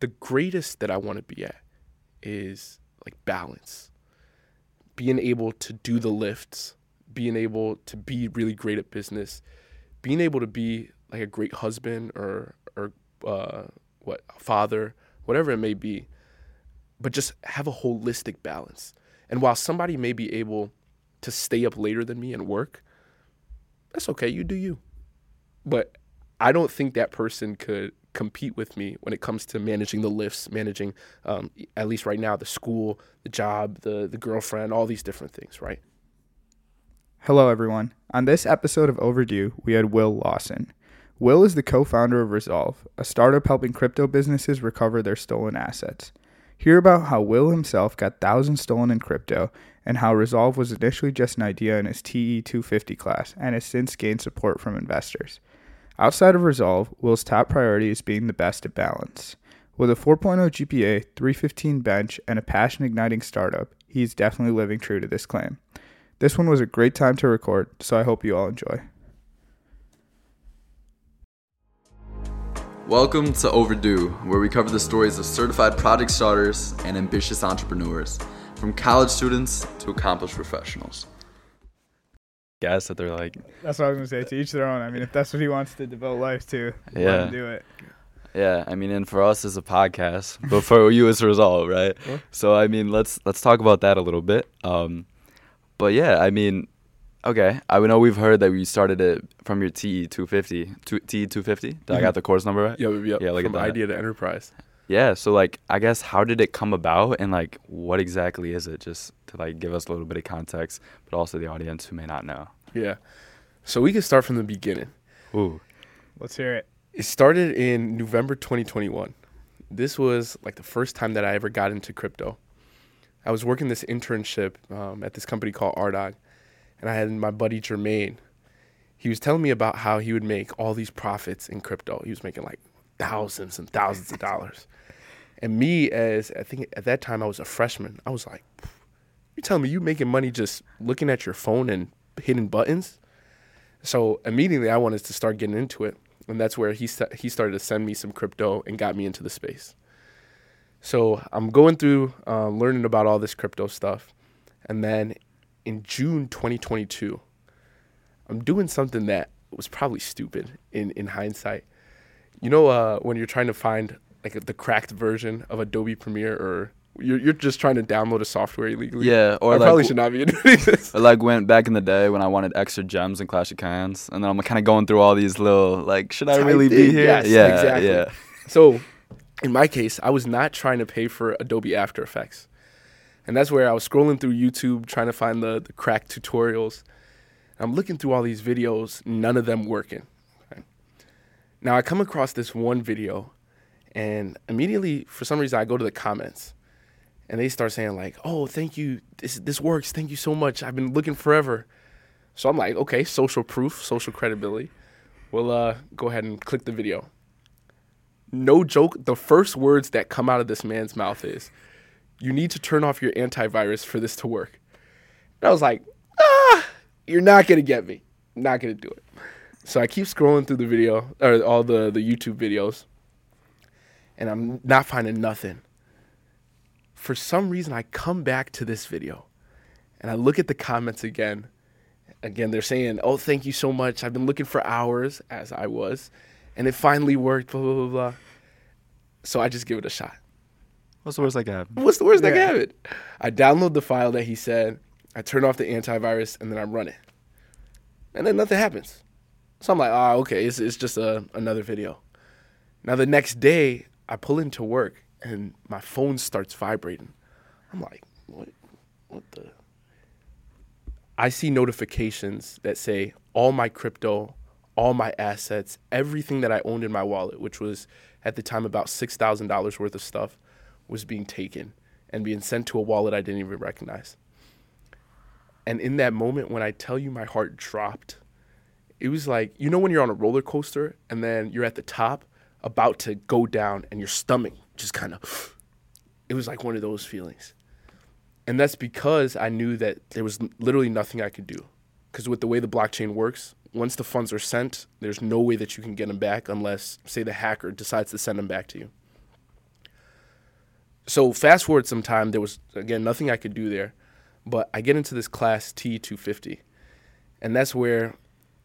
the greatest that I want to be at is like balance. Being able to do the lifts, being able to be really great at business, being able to be like a great husband or or uh, what father, whatever it may be, but just have a holistic balance. And while somebody may be able to stay up later than me and work, that's okay. You do you. But I don't think that person could compete with me when it comes to managing the lifts, managing um, at least right now the school, the job, the the girlfriend, all these different things, right? Hello, everyone. On this episode of Overdue, we had Will Lawson. Will is the co founder of Resolv, a startup helping crypto businesses recover their stolen assets. Hear about how Will himself got thousands stolen in crypto and how Resolv was initially just an idea in his TE 250 class and has since gained support from investors. Outside of Resolv, Will's top priority is being the best at balance. With a 4.0 GPA, 315 bench, and a passion igniting startup, he's definitely living true to this claim. This one was a great time to record, so I hope you all enjoy. Welcome to Overdue, where we cover the stories of certified project starters and ambitious entrepreneurs, from college students to accomplished professionals. Guess that they're like, That's what I was gonna say. To each their own. I mean, if that's what he wants to devote life to, let Yeah. him do it. yeah. I mean, and for us it's a podcast, but for you it's Resolv, right? Yeah. So I mean, let's let's talk about that a little bit. Um, but yeah, I mean, okay. I know we've heard that you started it from your TE 250, TE 250. Did I got the course number right? Yeah, yeah. Yeah, look at from idea to enterprise. Yeah. So like, I guess how did it come about, and like, what exactly is it? Just to like give us a little bit of context, but also the audience who may not know. Yeah. So we can start from the beginning. Ooh. Let's hear it. It started in November 2021. This was like the first time that I ever got into crypto. I was working this internship um, at this company called Ardog, and I had my buddy Jermaine. He was telling me about how he would make all these profits in crypto. He was making like thousands and thousands of dollars. And me, as I think at that time I was a freshman, I was like, "You telling me you making money just looking at your phone and hitting buttons?" So immediately I wanted to start getting into it, and that's where he sta- he started to send me some crypto and got me into the space. So I'm going through uh, learning about all this crypto stuff, and then in June 2022, I'm doing something that was probably stupid in in hindsight. You know, uh, when you're trying to find like the cracked version of Adobe Premiere, or you're you're just trying to download a software illegally. Yeah. Or I like, probably should not be doing this. I like went back in the day when I wanted extra gems in Clash of Clans, and then I'm kind of going through all these little like, should I really be here? yes, yeah, exactly. yeah. So, in my case, I was not trying to pay for Adobe After Effects. And that's where I was scrolling through YouTube trying to find the, the crack tutorials. I'm looking through all these videos, none of them working. Now, I come across this one video, and immediately, for some reason, I go to the comments. And they start saying, like, oh, thank you. This, this works. Thank you so much. I've been looking forever. So I'm like, okay, social proof, social credibility. We'll uh, go ahead and click the video no joke, the first words that come out of this man's mouth is, "You need to turn off your antivirus for this to work." And I was like, "Ah, you're not gonna get me. Not gonna do it." So I keep scrolling through the video or all the the YouTube videos, and I'm not finding nothing. For some reason, I come back to this video, and I look at the comments again. Again, they're saying, "Oh, thank you so much. I've been looking for hours, as I was." and it finally worked. Blah blah blah blah. So I just give it a shot. What's the worst that can happen? What's the worst that can happen? I download the file that he said. I turn off the antivirus and then I run it, and then nothing happens. So I'm like, ah, okay, it's it's just a, another video. Now the next day, I pull into work and my phone starts vibrating. I'm like, what? What the? I see notifications that say all my crypto, all my assets, everything that I owned in my wallet, which was at the time about six thousand dollars worth of stuff, was being taken and being sent to a wallet I didn't even recognize. And in that moment, when I tell you my heart dropped, it was like you know when you're on a roller coaster and then you're at the top, about to go down, and your stomach just kind of. It was like one of those feelings. And that's because I knew that there was literally nothing I could do. Because with the way the blockchain works, once the funds are sent, there's no way that you can get them back unless, say, the hacker decides to send them back to you. So fast forward some time, there was again nothing I could do there, but I get into this class T250, and that's where,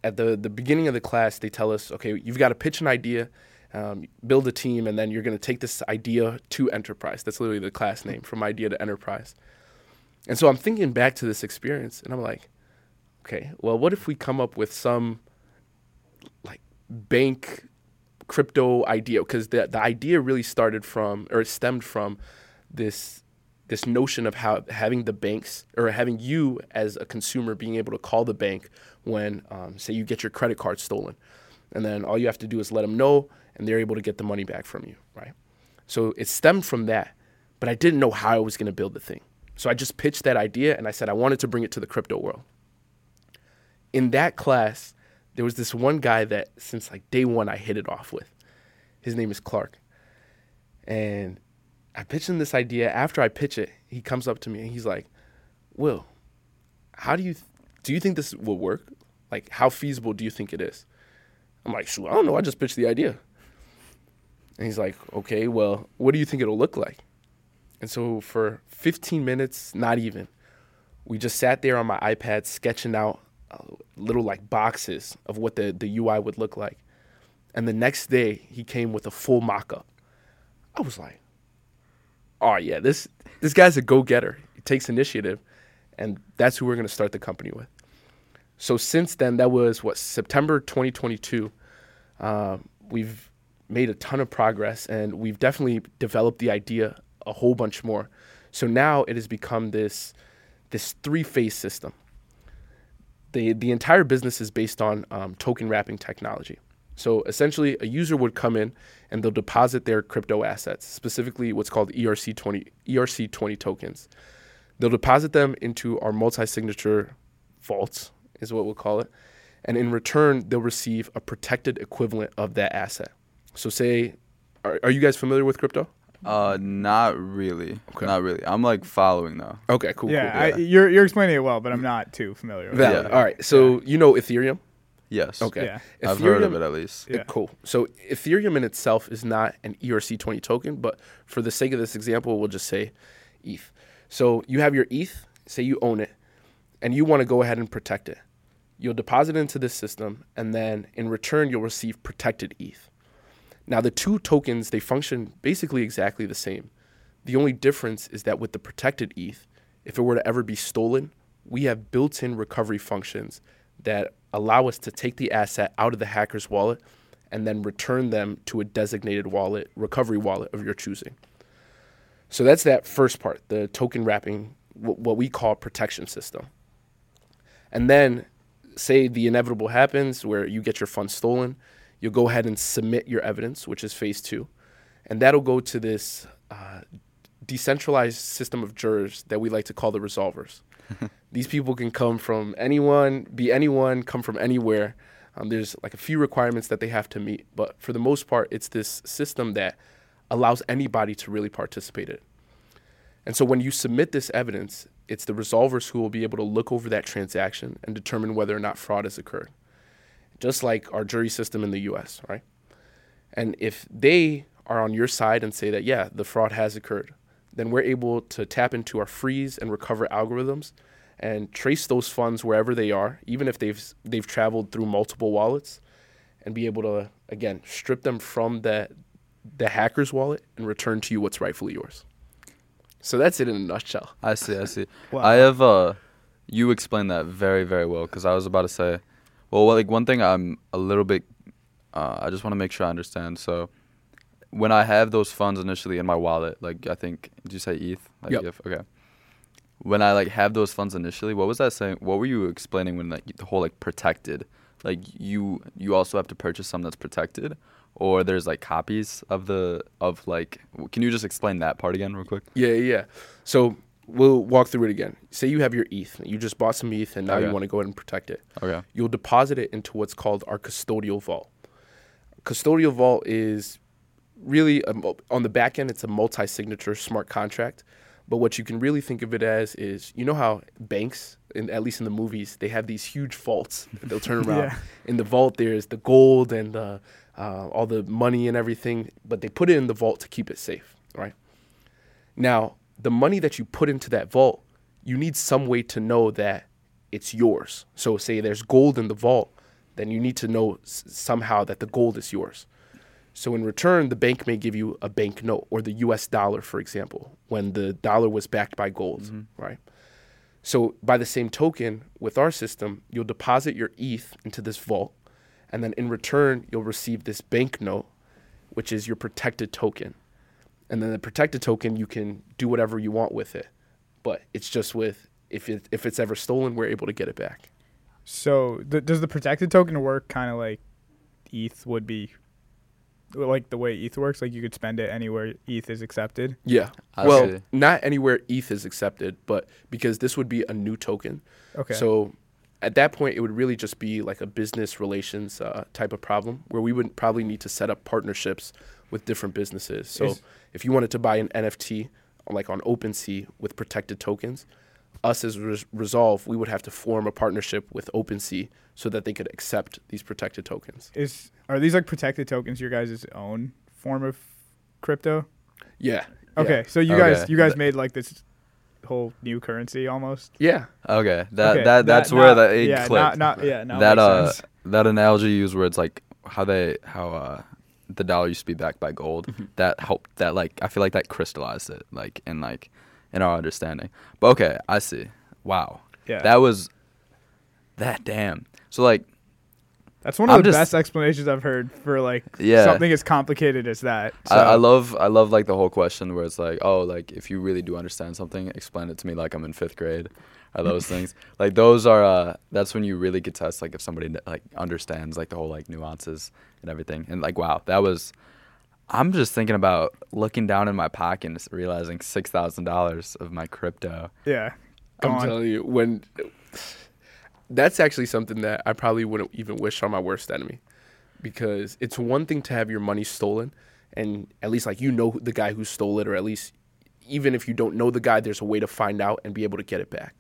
at the the beginning of the class, they tell us, okay, you've got to pitch an idea, um, build a team, and then you're going to take this idea to enterprise. That's literally the class name, from idea to enterprise. And so I'm thinking back to this experience, and I'm like, okay, well, what if we come up with some like bank crypto idea because the the idea really started from or it stemmed from this this notion of how having the banks or having you as a consumer being able to call the bank when um, say you get your credit card stolen and then all you have to do is let them know and they're able to get the money back from you right so it stemmed from that but i didn't know how i was going to build the thing so i just pitched that idea and i said i wanted to bring it to the crypto world in that class there was this one guy that since like day one I hit it off with. His name is Clark. And I pitched him this idea. After I pitch it, he comes up to me and he's like, Will, how do you do you think this will work? Like how feasible do you think it is? I'm like, shoot, I don't know. I just pitched the idea. And he's like, okay, well, what do you think it'll look like? And so for 15 minutes, not even, we just sat there on my iPad sketching out uh, little like boxes of what the, the UI would look like. And the next day, he came with a full mock up. I was like, oh, yeah, this, this guy's a go getter. He takes initiative. And that's who we're going to start the company with. So since then, that was what, September 2022. Uh, we've made a ton of progress and we've definitely developed the idea a whole bunch more. So now it has become this, this three phase system the the entire business is based on um, token wrapping technology. So essentially, a user would come in and they'll deposit their crypto assets, specifically what's called ERC20 ERC20 tokens. They'll deposit them into our multi-signature vaults, is what we'll call it, and in return, they'll receive a protected equivalent of that asset. So, say, are, are you guys familiar with crypto? Uh, not really. Okay. Not really. I'm like following though. Okay, cool. yeah, cool. I, you're you're explaining it well, but I'm not too familiar. with Valid. it. All right. So you know Ethereum. Yes. Okay. Yeah. I've heard of it at least. Yeah. Cool. So Ethereum in itself is not an E ERC20 token, but for the sake of this example, we'll just say ETH. So you have your ETH, say you own it, and you want to go ahead and protect it. You'll deposit it into this system, and then in return, you'll receive protected ETH. Now, the two tokens, they function basically exactly the same. The only difference is that with the protected ETH, if it were to ever be stolen, we have built in recovery functions that allow us to take the asset out of the hacker's wallet and then return them to a designated wallet, recovery wallet of your choosing. So that's that first part, the token wrapping, what we call protection system. And then, say the inevitable happens where you get your funds stolen, you'll go ahead and submit your evidence, which is phase two. And that'll go to this uh, decentralized system of jurors that we like to call the resolvers. These people can come from anyone, be anyone, come from anywhere. Um, there's like a few requirements that they have to meet, but for the most part, it's this system that allows anybody to really participate in it. And so when you submit this evidence, it's the resolvers who will be able to look over that transaction and determine whether or not fraud has occurred. Just like our jury system in the US, right? And if they are on your side and say that, yeah, the fraud has occurred, then we're able to tap into our freeze and recover algorithms and trace those funds wherever they are, even if they've they've traveled through multiple wallets, and be able to again strip them from the the hacker's wallet and return to you what's rightfully yours. So that's it in a nutshell. I see. I see. Wow. I have uh, you explained that very very well because I was about to say, well, like one thing I'm a little bit, uh, I just want to make sure I understand. So, when I have those funds initially in my wallet, like I think, did you say ETH? Like Yep. if- okay. When I like have those funds initially, what was that saying? What were you explaining when like the whole like protected? Like you you also have to purchase some that's protected, or there's like copies of the of like. Can you just explain that part again real quick? Yeah, yeah. yeah. So we'll walk through it again. Say you have your ETH. You just bought some ETH and now you want to go ahead and protect it. Okay. You'll deposit it into what's called our custodial vault. Custodial vault is really a, on the back end. It's a multi-signature smart contract. But what you can really think of it as is, you know how banks, in, at least in the movies, they have these huge vaults that they'll turn around. Yeah. In the vault, there's the gold and the, uh, all the money and everything, but they put it in the vault to keep it safe, right? Now, the money that you put into that vault, you need some way to know that it's yours. So, say there's gold in the vault, then you need to know s- somehow that the gold is yours. So, in return, the bank may give you a bank note or the US dollar, for example, when the dollar was backed by gold, right? So, by the same token, with our system, you'll deposit your ETH into this vault, and then in return, you'll receive this bank note, which is your protected token. And then the protected token, you can do whatever you want with it, but it's just with if it if it's ever stolen, we're able to get it back. So th- does the protected token work kind of like ETH would be, like the way ETH works? Like you could spend it anywhere ETH is accepted. Yeah. I well, see. not anywhere ETH is accepted, but because this would be a new token. Okay. So at that point, it would really just be like a business relations uh, type of problem where we would probably need to set up partnerships with different businesses. So Is- if you wanted to buy an NFT like on OpenSea with protected tokens, us as Res- Resolv, we would have to form a partnership with OpenSea so that they could accept these protected tokens. is are these like protected tokens your guys' own form of crypto? Yeah. Okay, so you Okay. guys you guys made like this whole new currency almost. Yeah. Okay, that Okay, that that's where not- that it yeah, clicked. Not, not, yeah, now that uh sense. that analogy you used where it's like how they how uh the dollar used to be backed by gold Mm-hmm. that helped that like i feel like that crystallized it like in like in our understanding but okay i see wow Yeah. that was that damn so like That's one of I'm the just- best explanations I've heard for like Yeah. something as complicated as that. So, I, I love I love like the whole question where it's like, oh, like if you really do understand something, explain it to me like I'm in fifth grade, or those things. Like those are uh, that's when you really could test like if somebody like understands like the whole like nuances and everything. And like wow, that was. I'm just thinking about looking down in my pocket and realizing six thousand dollars of my crypto. yeah. Go I'm on. telling you, when that's actually something that I probably wouldn't even wish on my worst enemy, because it's one thing to have your money stolen, and at least like you know the guy who stole it, or at least even if you don't know the guy, there's a way to find out and be able to get it back.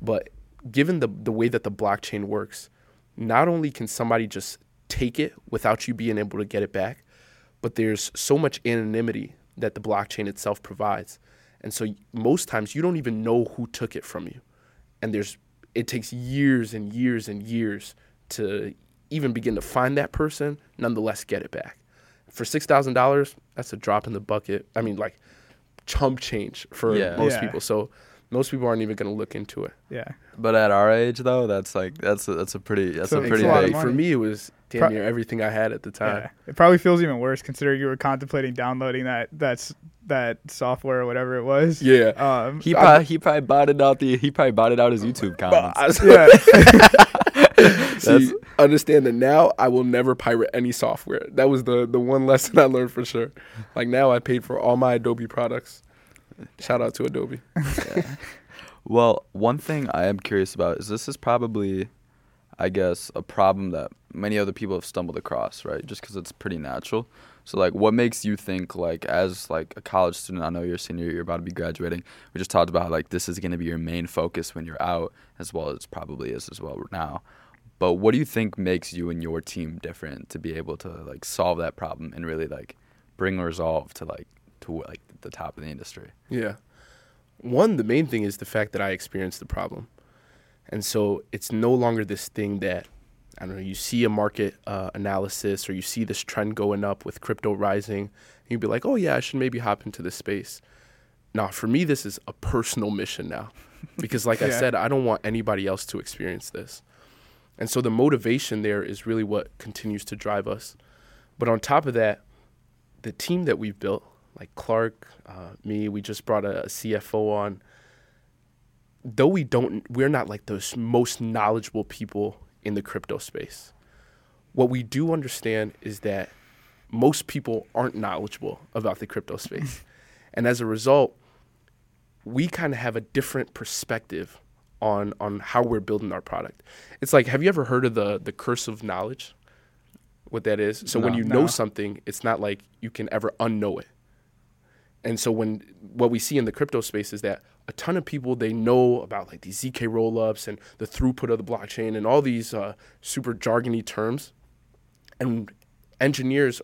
But given the the way that the blockchain works, not only can somebody just take it without you being able to get it back, but there's so much anonymity that the blockchain itself provides. And so most times you don't even know who took it from you. And there's it takes years and years and years to even begin to find that person, nonetheless get it back. For $6,000, that's a drop in the bucket. I mean like chump change for Yeah. most Yeah. people. So most people aren't even going to look into it. Yeah. But at our age though, that's like that's a, that's a pretty that's So a pretty a big. money. for me it was damn Pro- near everything I had at the time. Yeah. It probably feels even worse considering you were contemplating downloading that that's that software or whatever it was. Yeah. Um, He probably he probably bought it out the he probably bought it out his YouTube comments. I was- yeah. See, understand that now I will never pirate any software. That was the the one lesson I learned for sure. Like now I paid for all my Adobe products. Shout out to Adobe. Well, one thing I am curious about is this is probably, I guess, a problem that many other people have stumbled across, right? Just because it's pretty natural. So, like, what makes you think, like, as like a college student? I know you're a senior, you're about to be graduating. We just talked about like this is going to be your main focus when you're out, as well as probably is as well now. But what do you think makes you and your team different to be able to like solve that problem and really like bring resolve to like to like the top of the industry? Yeah. One, the main thing is the fact that I experienced the problem. And so it's no longer this thing that, I don't know, you see a market uh, analysis or you see this trend going up with crypto rising, and you'd be like, oh, yeah, I should maybe hop into this space. Now, for me, this is a personal mission now. Because, like I said, I don't want anybody else to experience this. And so the motivation there is really what continues to drive us. But on top of that, the team that we've built, like Clark, uh, me, we just brought a, a CFO on. Though we don't, we're not like those most knowledgeable people in the crypto space. What we do understand is that most people aren't knowledgeable about the crypto space. and as a result, we kind of have a different perspective on on how we're building our product. It's like, have you ever heard of the the curse of knowledge? What that is? So when No. you know something, it's not like you can ever unknow it. And so when what we see in the crypto space is that a ton of people they know about like these zk rollups and the throughput of the blockchain and all these uh, super jargony terms, and engineers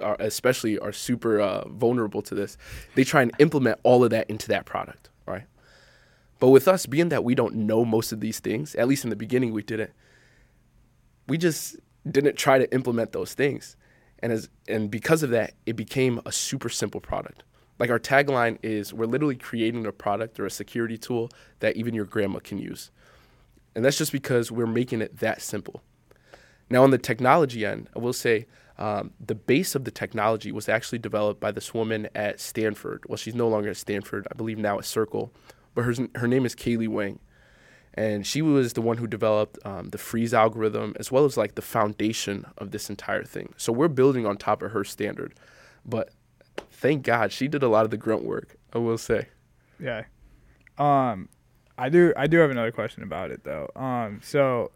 are, especially are super uh, vulnerable to this. They try and implement all of that into that product, right? But with us, being that we don't know most of these things, at least in the beginning, we didn't. We just didn't try to implement those things, and as and because of that, it became a super simple product. Like our tagline is, "We're literally creating a product or a security tool that even your grandma can use," and that's just because we're making it that simple. Now, on the technology end, I will say um, the base of the technology was actually developed by this woman at Stanford. Well, she's no longer at Stanford, I believe now at Circle, but her, her name is Kaylee Wang. And she was the one who developed um, the freeze algorithm as well as like the foundation of this entire thing. So we're building on top of her standard. But thank God she did a lot of the grunt work, I will say. Yeah. Um, I do. I do have another question about it though. Um, so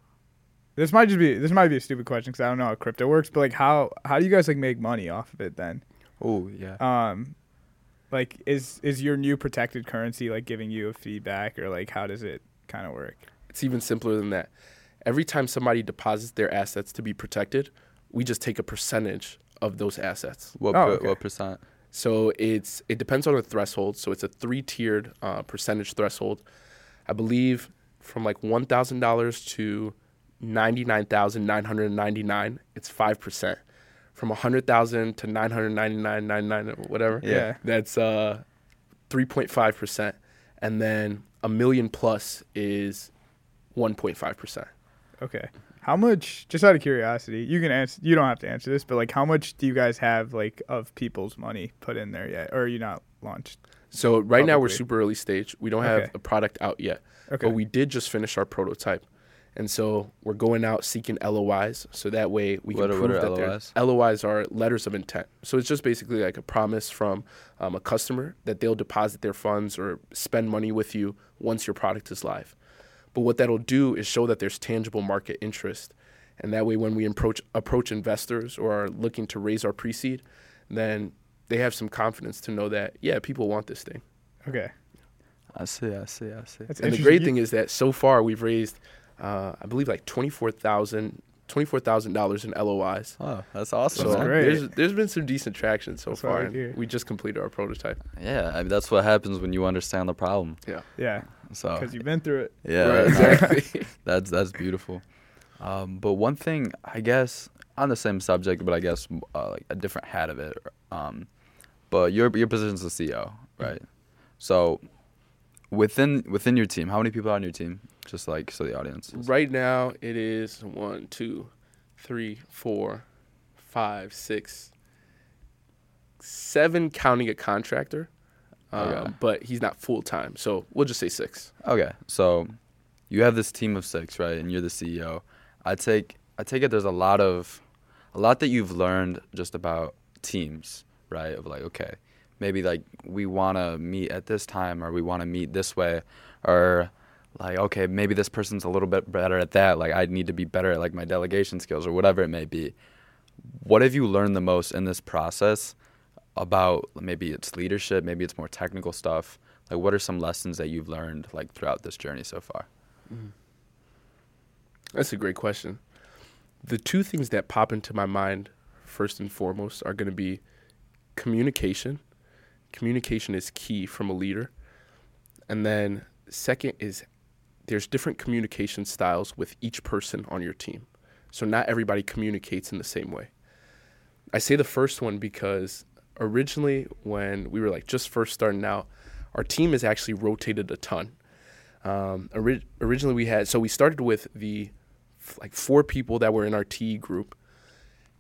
this might just be this might be a stupid question because I don't know how crypto works, but like how how do you guys like make money off of it then? Oh yeah. Um, like is is your new protected currency like giving you a feedback or like how does it kind of work? It's even simpler than that. Every time somebody deposits their assets to be protected, we just take a percentage of those assets. What Oh, per, okay. what percent? So it's it depends on the threshold. So it's a three tiered uh, percentage threshold. I believe from like one thousand dollars to ninety nine thousand nine hundred ninety nine, it's five percent. From a hundred thousand to nine hundred ninety nine ninety nine whatever, Yeah. that's uh three point five percent, and then a million plus is one point five percent. Okay. How much? Just out of curiosity, you can answer. You don't have to answer this, but like, how much do you guys have like of people's money put in there yet, or are you not launched? So right now we're super early stage. We don't have Okay. a product out yet. Okay. But we did just finish our prototype. And so we're going out seeking LOIs so that way we can What are- prove what are that they're- LOIs? LOIs are letters of intent. So it's just basically like a promise from um, a customer that they'll deposit their funds or spend money with you once your product is live. But what that'll do is show that there's tangible market interest. And that way when we approach approach investors or are looking to raise our pre-seed, then they have some confidence to know that yeah, people want this thing. okay. I see. I see. I see. That's And the great thing is that so far we've raised, uh, I believe, like twenty-four thousand, twenty-four thousand dollars in LOIs. Oh, that's awesome. So That's great. there's there's been some decent traction so That's far. like and we just completed our prototype. Yeah, I mean, that's what happens when you understand the problem. Yeah, yeah, So because you've been through it. yeah, Right, exactly. that's that's beautiful. Um, but one thing, I guess, on the same subject, but I guess uh, like a different hat of it. Um, but your your position's the CEO, right? So within within your team, how many people are on your team? Just like so the audience. is- right now it is one, two, three, four, five, six, seven, counting a contractor. Um, Okay. But he's not full time, so we'll just say six. Okay, so you have this team of six, right? And you're the CEO. I take I take it there's a lot of a lot that you've learned just about teams, right? Of like, okay, maybe like we want to meet at this time, or we want to meet this way, or like, okay, maybe this person's a little bit better at that. Like, I need to be better at like my delegation skills, or whatever it may be. What have you learned the most in this process about maybe it's leadership, maybe it's more technical stuff? Like, what are some lessons that you've learned like throughout this journey so far? Mm-hmm. That's a great question. The two things that pop into my mind, first and foremost, are going to be communication. Communication is key from a leader. And then, second, is there's different communication styles with each person on your team. So, not everybody communicates in the same way. I say the first one because originally, when we were like just first starting out, our team has actually rotated a ton. Um, ori- originally, we had so we started with the f- like four people that were in our TE group,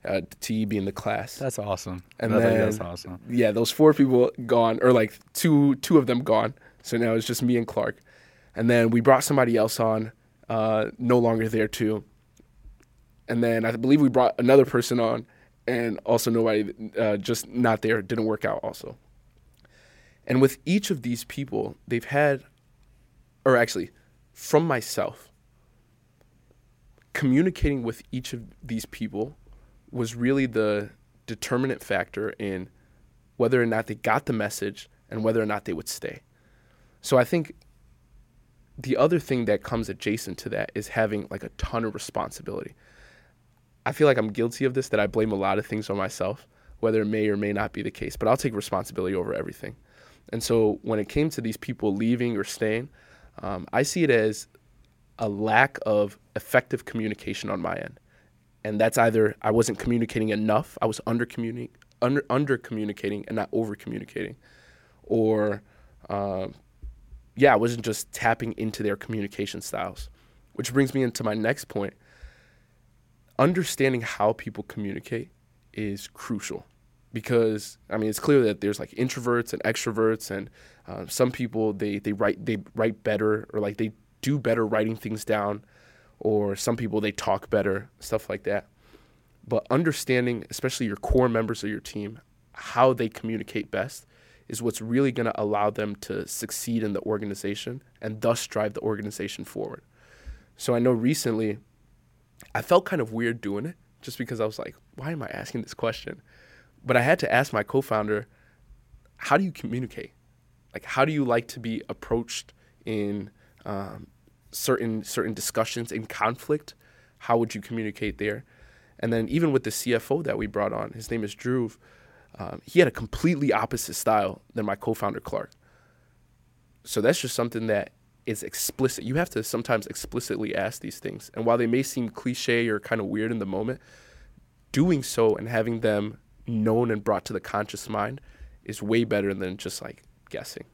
uh, TE being the class. That's awesome. And I think that's then- awesome. yeah, those four people gone, or like two two of them gone. So now it's just me and Clark, and then we brought somebody else on, uh, no longer there too. And then I believe we brought another person on, and also nobody, uh, just not there, didn't work out also. And with each of these people, they've had, or actually, from myself, communicating with each of these people was really the determinant factor in whether or not they got the message and whether or not they would stay. So I think the other thing that comes adjacent to that is having like a ton of responsibility. I feel like I'm guilty of this that I blame a lot of things on myself, whether it may or may not be the case, but I'll take responsibility over everything. And so when it came to these people leaving or staying, um, I see it as a lack of effective communication on my end. And that's either I wasn't communicating enough, I was under communicating, under, under communicating and not over communicating, or um, yeah, I wasn't just tapping into their communication styles. Which brings me into my next point. Understanding how people communicate is crucial because I mean it's clear that there's like introverts and extroverts and uh, some people they they write they write better or like they do better writing things down or some people they talk better stuff like that. But understanding especially your core members of your team how they communicate best is what's really going to allow them to succeed in the organization and thus drive the organization forward. So I know recently I felt kind of weird doing it just because I was like why am I asking this question but I had to ask my co-founder, how do you communicate? Like, how do you like to be approached in um, certain certain discussions in conflict? How would you communicate there? And then even with the CFO that we brought on, his name is Drew. Um, he had a completely opposite style than my co-founder Clark. So that's just something that is explicit. You have to sometimes explicitly ask these things, and while they may seem cliche or kind of weird in the moment, doing so and having them known and brought to the conscious mind is way better than just like guessing.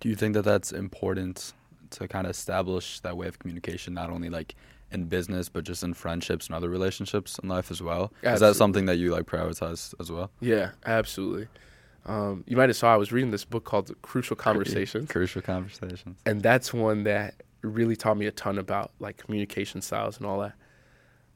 Do you think that that's important to kind of establish that way of communication, not only like in business, but just in friendships and other relationships in life as well? Absolutely. Is that something that you like prioritize as well? Yeah, absolutely. Um, you might have saw I was reading this book called Crucial Conversations. Crucial Conversations. And that's one that really taught me a ton about like communication styles and all that.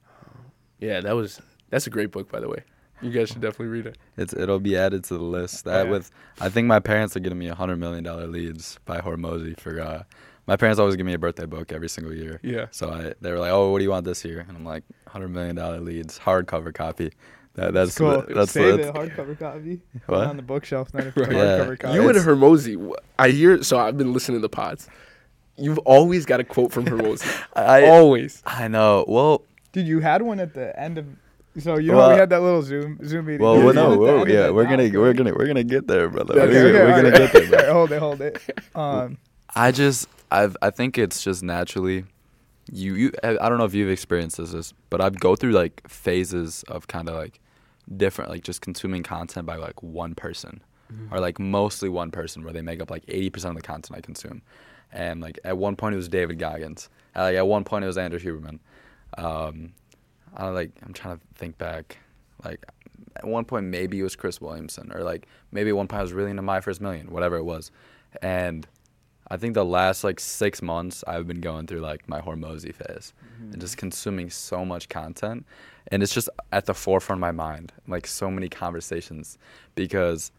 Um, yeah, that was that's a great book by the way. You guys should definitely read it. It's it'll be added to the list. That oh, yeah. with I think my parents are getting me a hundred million dollar leads by Hormozi for uh, my parents always give me a birthday book every single year. Yeah. So I they were like, Oh, what do you want this year? And I'm like, hundred million dollar leads, hardcover copy. That, that's cool. The, that's Save it, hardcover copy. What? On the bookshelf, not a right. hardcover yeah. copy. You and Hormozi, I hear. So I've been listening to the pods. You've always got a quote from Hormozi. I always. I know. Well, dude, you had one at the end of so you know we had that little Zoom Zoom meeting. Well, well no, whoa, yeah, we're gonna we're gonna we're gonna get there, brother. Okay, we're, okay, we're gonna right. get there. Bro. hold it, hold it. Um, I just I've I think it's just naturally, you you I don't know if you've experienced this, but I'd go through like phases of kind of like different like just consuming content by like one person, mm-hmm. or like mostly one person where they make up like eighty percent of the content I consume, and like at one point it was David Goggins, at, like at one point it was Andrew Huberman. Um, I like I'm trying to think back. Like at one point maybe it was Chris Williamson or like maybe at one point I was really into My First Million, whatever it was. And I think the last like six months I've been going through like my Hormozi phase mm-hmm. and just consuming so much content. And it's just at the forefront of my mind, like so many conversations because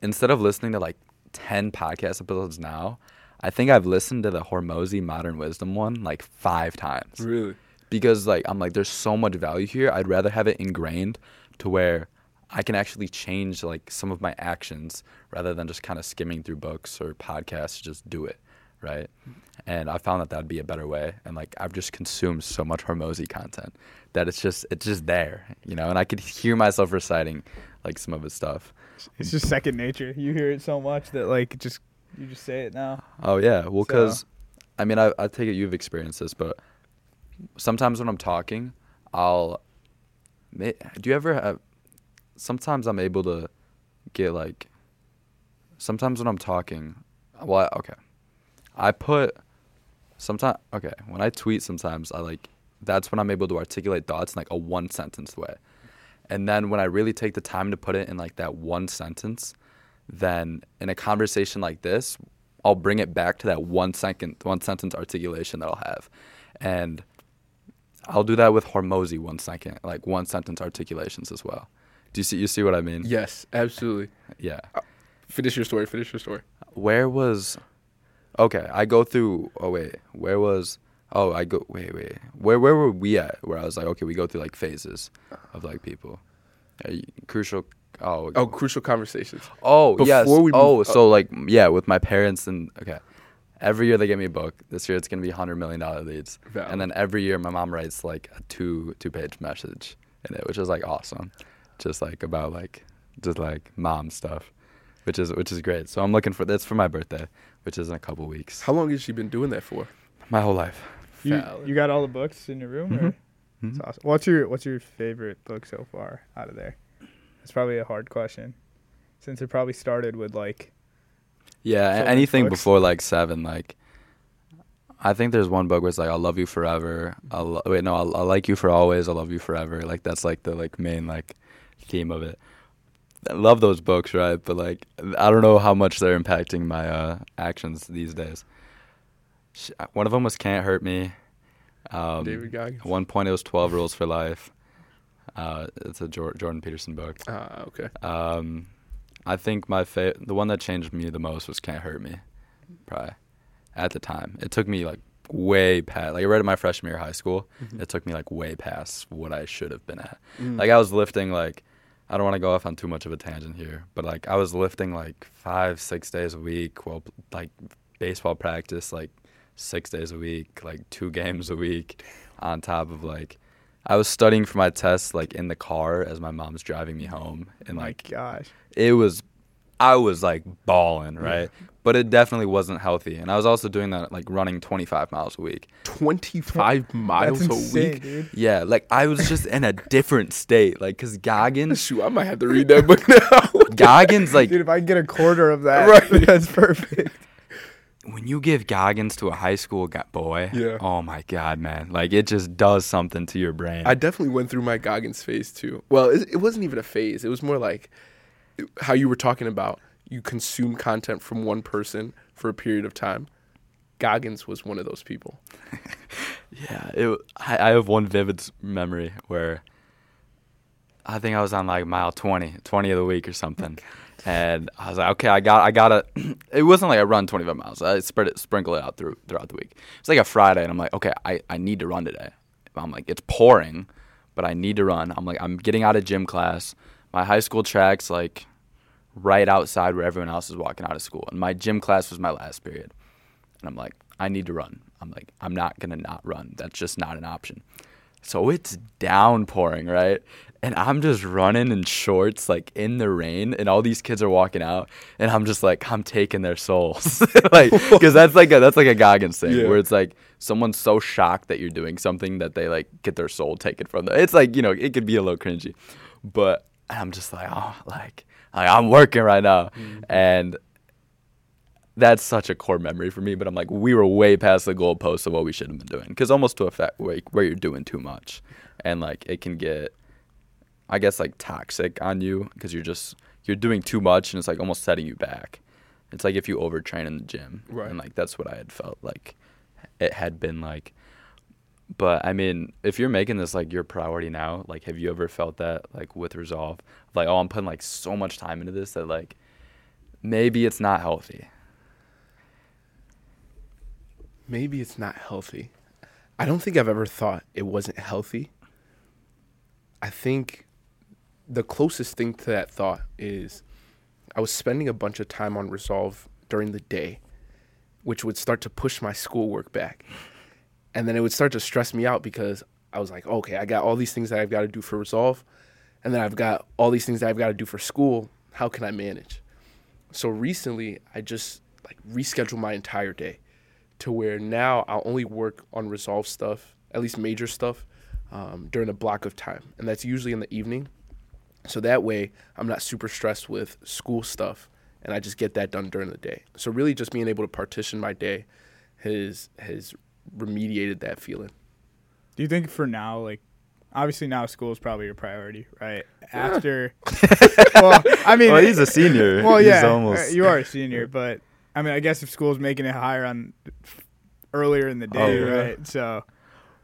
instead of listening to like 10 podcast episodes now, I think I've listened to the Hormozi Modern Wisdom one like five times. Really? because like I'm like there's so much value here. I'd rather have it ingrained to where I can actually change like some of my actions rather than just kind of skimming through books or podcasts to just do it, right? And I found that that'd be a better way. And like I've just consumed so much Hormozi content that it's just it's just there, you know. And I could hear myself reciting like some of his stuff. It's just second nature. You hear it so much that like just you just say it now. Oh yeah, well, because so. I mean, I I take it you've experienced this, but sometimes when I'm talking, I'll. Do you ever have? Sometimes I'm able to get like. Sometimes when I'm talking, well, okay, I put. Sometimes okay, when I tweet, sometimes I like. That's when I'm able to articulate thoughts in like a one sentence way, and then when I really take the time to put it in like that one sentence, then in a conversation like this, I'll bring it back to that one second, one sentence articulation that I'll have, and I'll do that with Hormozi one second, like one sentence articulations as well. Do you see you see what I mean? Yes, absolutely. Yeah. Uh, finish your story. Finish your story. Where was? Okay, I go through. Oh wait, where was? Oh, I go. Wait, wait. Where where were we at? Where I was like, okay, we go through like phases of like people. crucial. Oh. Oh, crucial conversations. Oh Before yes. We oh, move, so like yeah, with my parents and okay every year they give me a book. This year it's gonna be hundred million dollar leads, Valid. and then every year my mom writes like a two two page message in it, which is like awesome. Just like about like just like mom stuff, which is which is great. So I'm looking for that's for my birthday, which is in a couple weeks. How long has she been doing that for? My whole life. You, Valid. you got all the books in your room? Or? Mhm. That's Mhm. awesome. What's your What's your favorite book so far out of there? It's probably a hard question, since it probably started with like Yeah, anything books? before like seven, like I think there's one book where it's like I'll love you forever. I'll wait no, I'll, I'll like you for always. I'll love you forever. Like that's like the like main like theme of it. I love those books, right? But like I don't know how much they're impacting my uh, actions these days. One of them was Can't Hurt Me. Um, David Goggins. At one point, it was Twelve Rules for Life. Uh, it's a Jor- Jordan Peterson book. Ah, okay. Um, I think my fa- the one that changed me the most was Can't Hurt Me, probably. At the time, it took me like way past. Like I read it my freshman year of high school. It took me like way past what I should have been at. Mm. Like I was lifting like, I don't want to go off on too much of a tangent here, but like I was lifting like five, six days a week. Well, like baseball practice like six days a week, like two games a week, on top of like. I was studying for my tests like in the car as my mom's driving me home, and like gosh, it was I was like balling, right? But it definitely wasn't healthy. And I was also doing that like running 25 miles a week. 25 miles that's a insane, week. dude. Yeah, like I was just in a different state. Like cuz Goggins Shoot, I might have to read that book now. Goggins like Dude, if I can get a quarter of that, Right. that's perfect. when you give Goggins to a high school boy, Yeah. oh my god, man. Like it just does something to your brain. I definitely went through my Goggins phase too. Well, it, it wasn't even a phase. It was more like how you were talking about. You consume content from one person for a period of time. Goggins was one of those people. Yeah, it. I, I have one vivid memory where I think I was on like mile 20, 20 of the week or something, and I was like, okay, I got, I gotta. it wasn't like I run twenty five miles. I spread it, sprinkle it out through throughout the week. It's like a Friday, and I'm like, okay, I, I need to run today. I'm like, it's pouring, but I need to run. I'm like, I'm getting out of gym class. My high school tracks like right outside where everyone else is walking out of school, and my gym class was my last period. And I'm like, I need to run. I'm like, I'm not gonna not run. That's just not an option. So it's downpouring, right? And I'm just running in shorts, like in the rain, and all these kids are walking out, and I'm just like, I'm taking their souls, like, because that's like a that's like a Goggins thing, Yeah. where it's like someone's so shocked that you're doing something that they like get their soul taken from them. It's like you know, it could be a little cringy, but I'm just like, oh, like, like I'm working right now, mm-hmm. and that's such a core memory for me. But I'm like, we were way past the goalposts of what we should have been doing, because almost to a fact where, where you're doing too much, and like it can get, I guess, like toxic on you because you're just you're doing too much, and it's like almost setting you back. It's like if you overtrain in the gym, Right. And like that's what I had felt like it had been like. But I mean, if you're making this like your priority now, like have you ever felt that like with resolve? Like, oh, I'm putting like so much time into this that like maybe it's not healthy. Maybe it's not healthy. I don't think I've ever thought it wasn't healthy. I think the closest thing to that thought is I was spending a bunch of time on Resolv during the day, which would start to push my schoolwork back. And then it would start to stress me out because I was like, okay, I got all these things that I've got to do for Resolv, and then I've got all these things that I've got to do for school. How can I manage? So recently, I just like rescheduled my entire day to where now I'll only work on Resolv stuff, at least major stuff, um, during a block of time, and that's usually in the evening. So that way, I'm not super stressed with school stuff, and I just get that done during the day. So really, just being able to partition my day has has remediated that feeling. Do you think for now, like, obviously now school is probably your priority, right? After, well, I mean, well, he's a senior. well, He's yeah, almost- you are a senior, but I mean, I guess if school's making it higher on earlier in the oh, day, Oh, yeah. right? So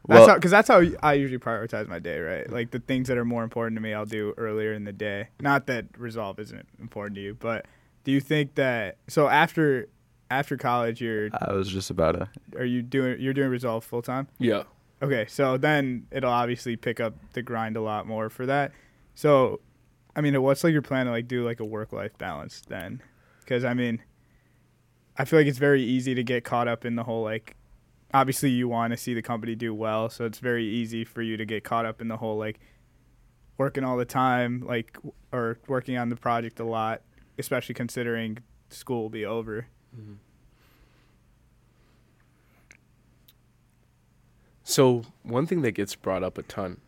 Well- that's how, because that's how I usually prioritize my day, right? Like the things that are more important to me, I'll do earlier in the day. Not that resolve isn't important to you, but do you think that so after after college, you're I was just about to. are you doing you're doing resolve full time? Yeah. Okay, so then it'll obviously pick up the grind a lot more for that. So, I mean, what's like your plan to like do like a work life balance then? Because I mean, I feel like it's very easy to get caught up in the whole like. Obviously, you want to see the company do well, so it's very easy for you to get caught up in the whole like working all the time, like or working on the project a lot, especially considering school will be over. So one thing that gets brought up a ton,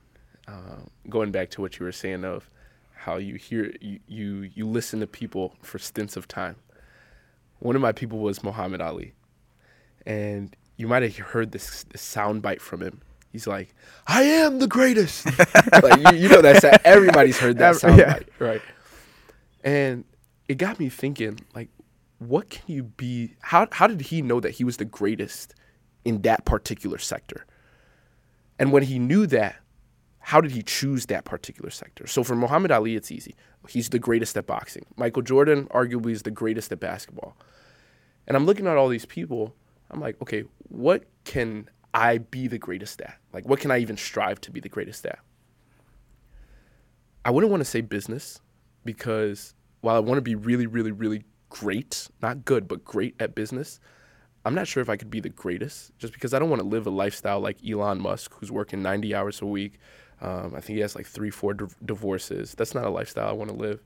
uh, going back to what you were saying of how you hear you, you you listen to people for stints of time. One of my people was Muhammad Ali, and you might have heard this, this sound bite from him. He's like, "I am the greatest." like you, you know that everybody's heard that Ev- sound yeah. bite, right? And it got me thinking, like, what can you be? How how did he know that he was the greatest in that particular sector? And when he knew that, how did he choose that particular sector? So for Muhammad Ali, it's easy. He's the greatest at boxing. Michael Jordan, arguably, is the greatest at basketball. And I'm looking at all these people. I'm like, okay, what can I be the greatest at? Like, what can I even strive to be the greatest at? I wouldn't want to say business because while I want to be really, really, really great, not good, but great at business, I'm not sure if I could be the greatest just because I don't want to live a lifestyle like Elon Musk, who's working 90 hours a week. Um, I think he has like three, four div- divorces. That's not a lifestyle I want to live.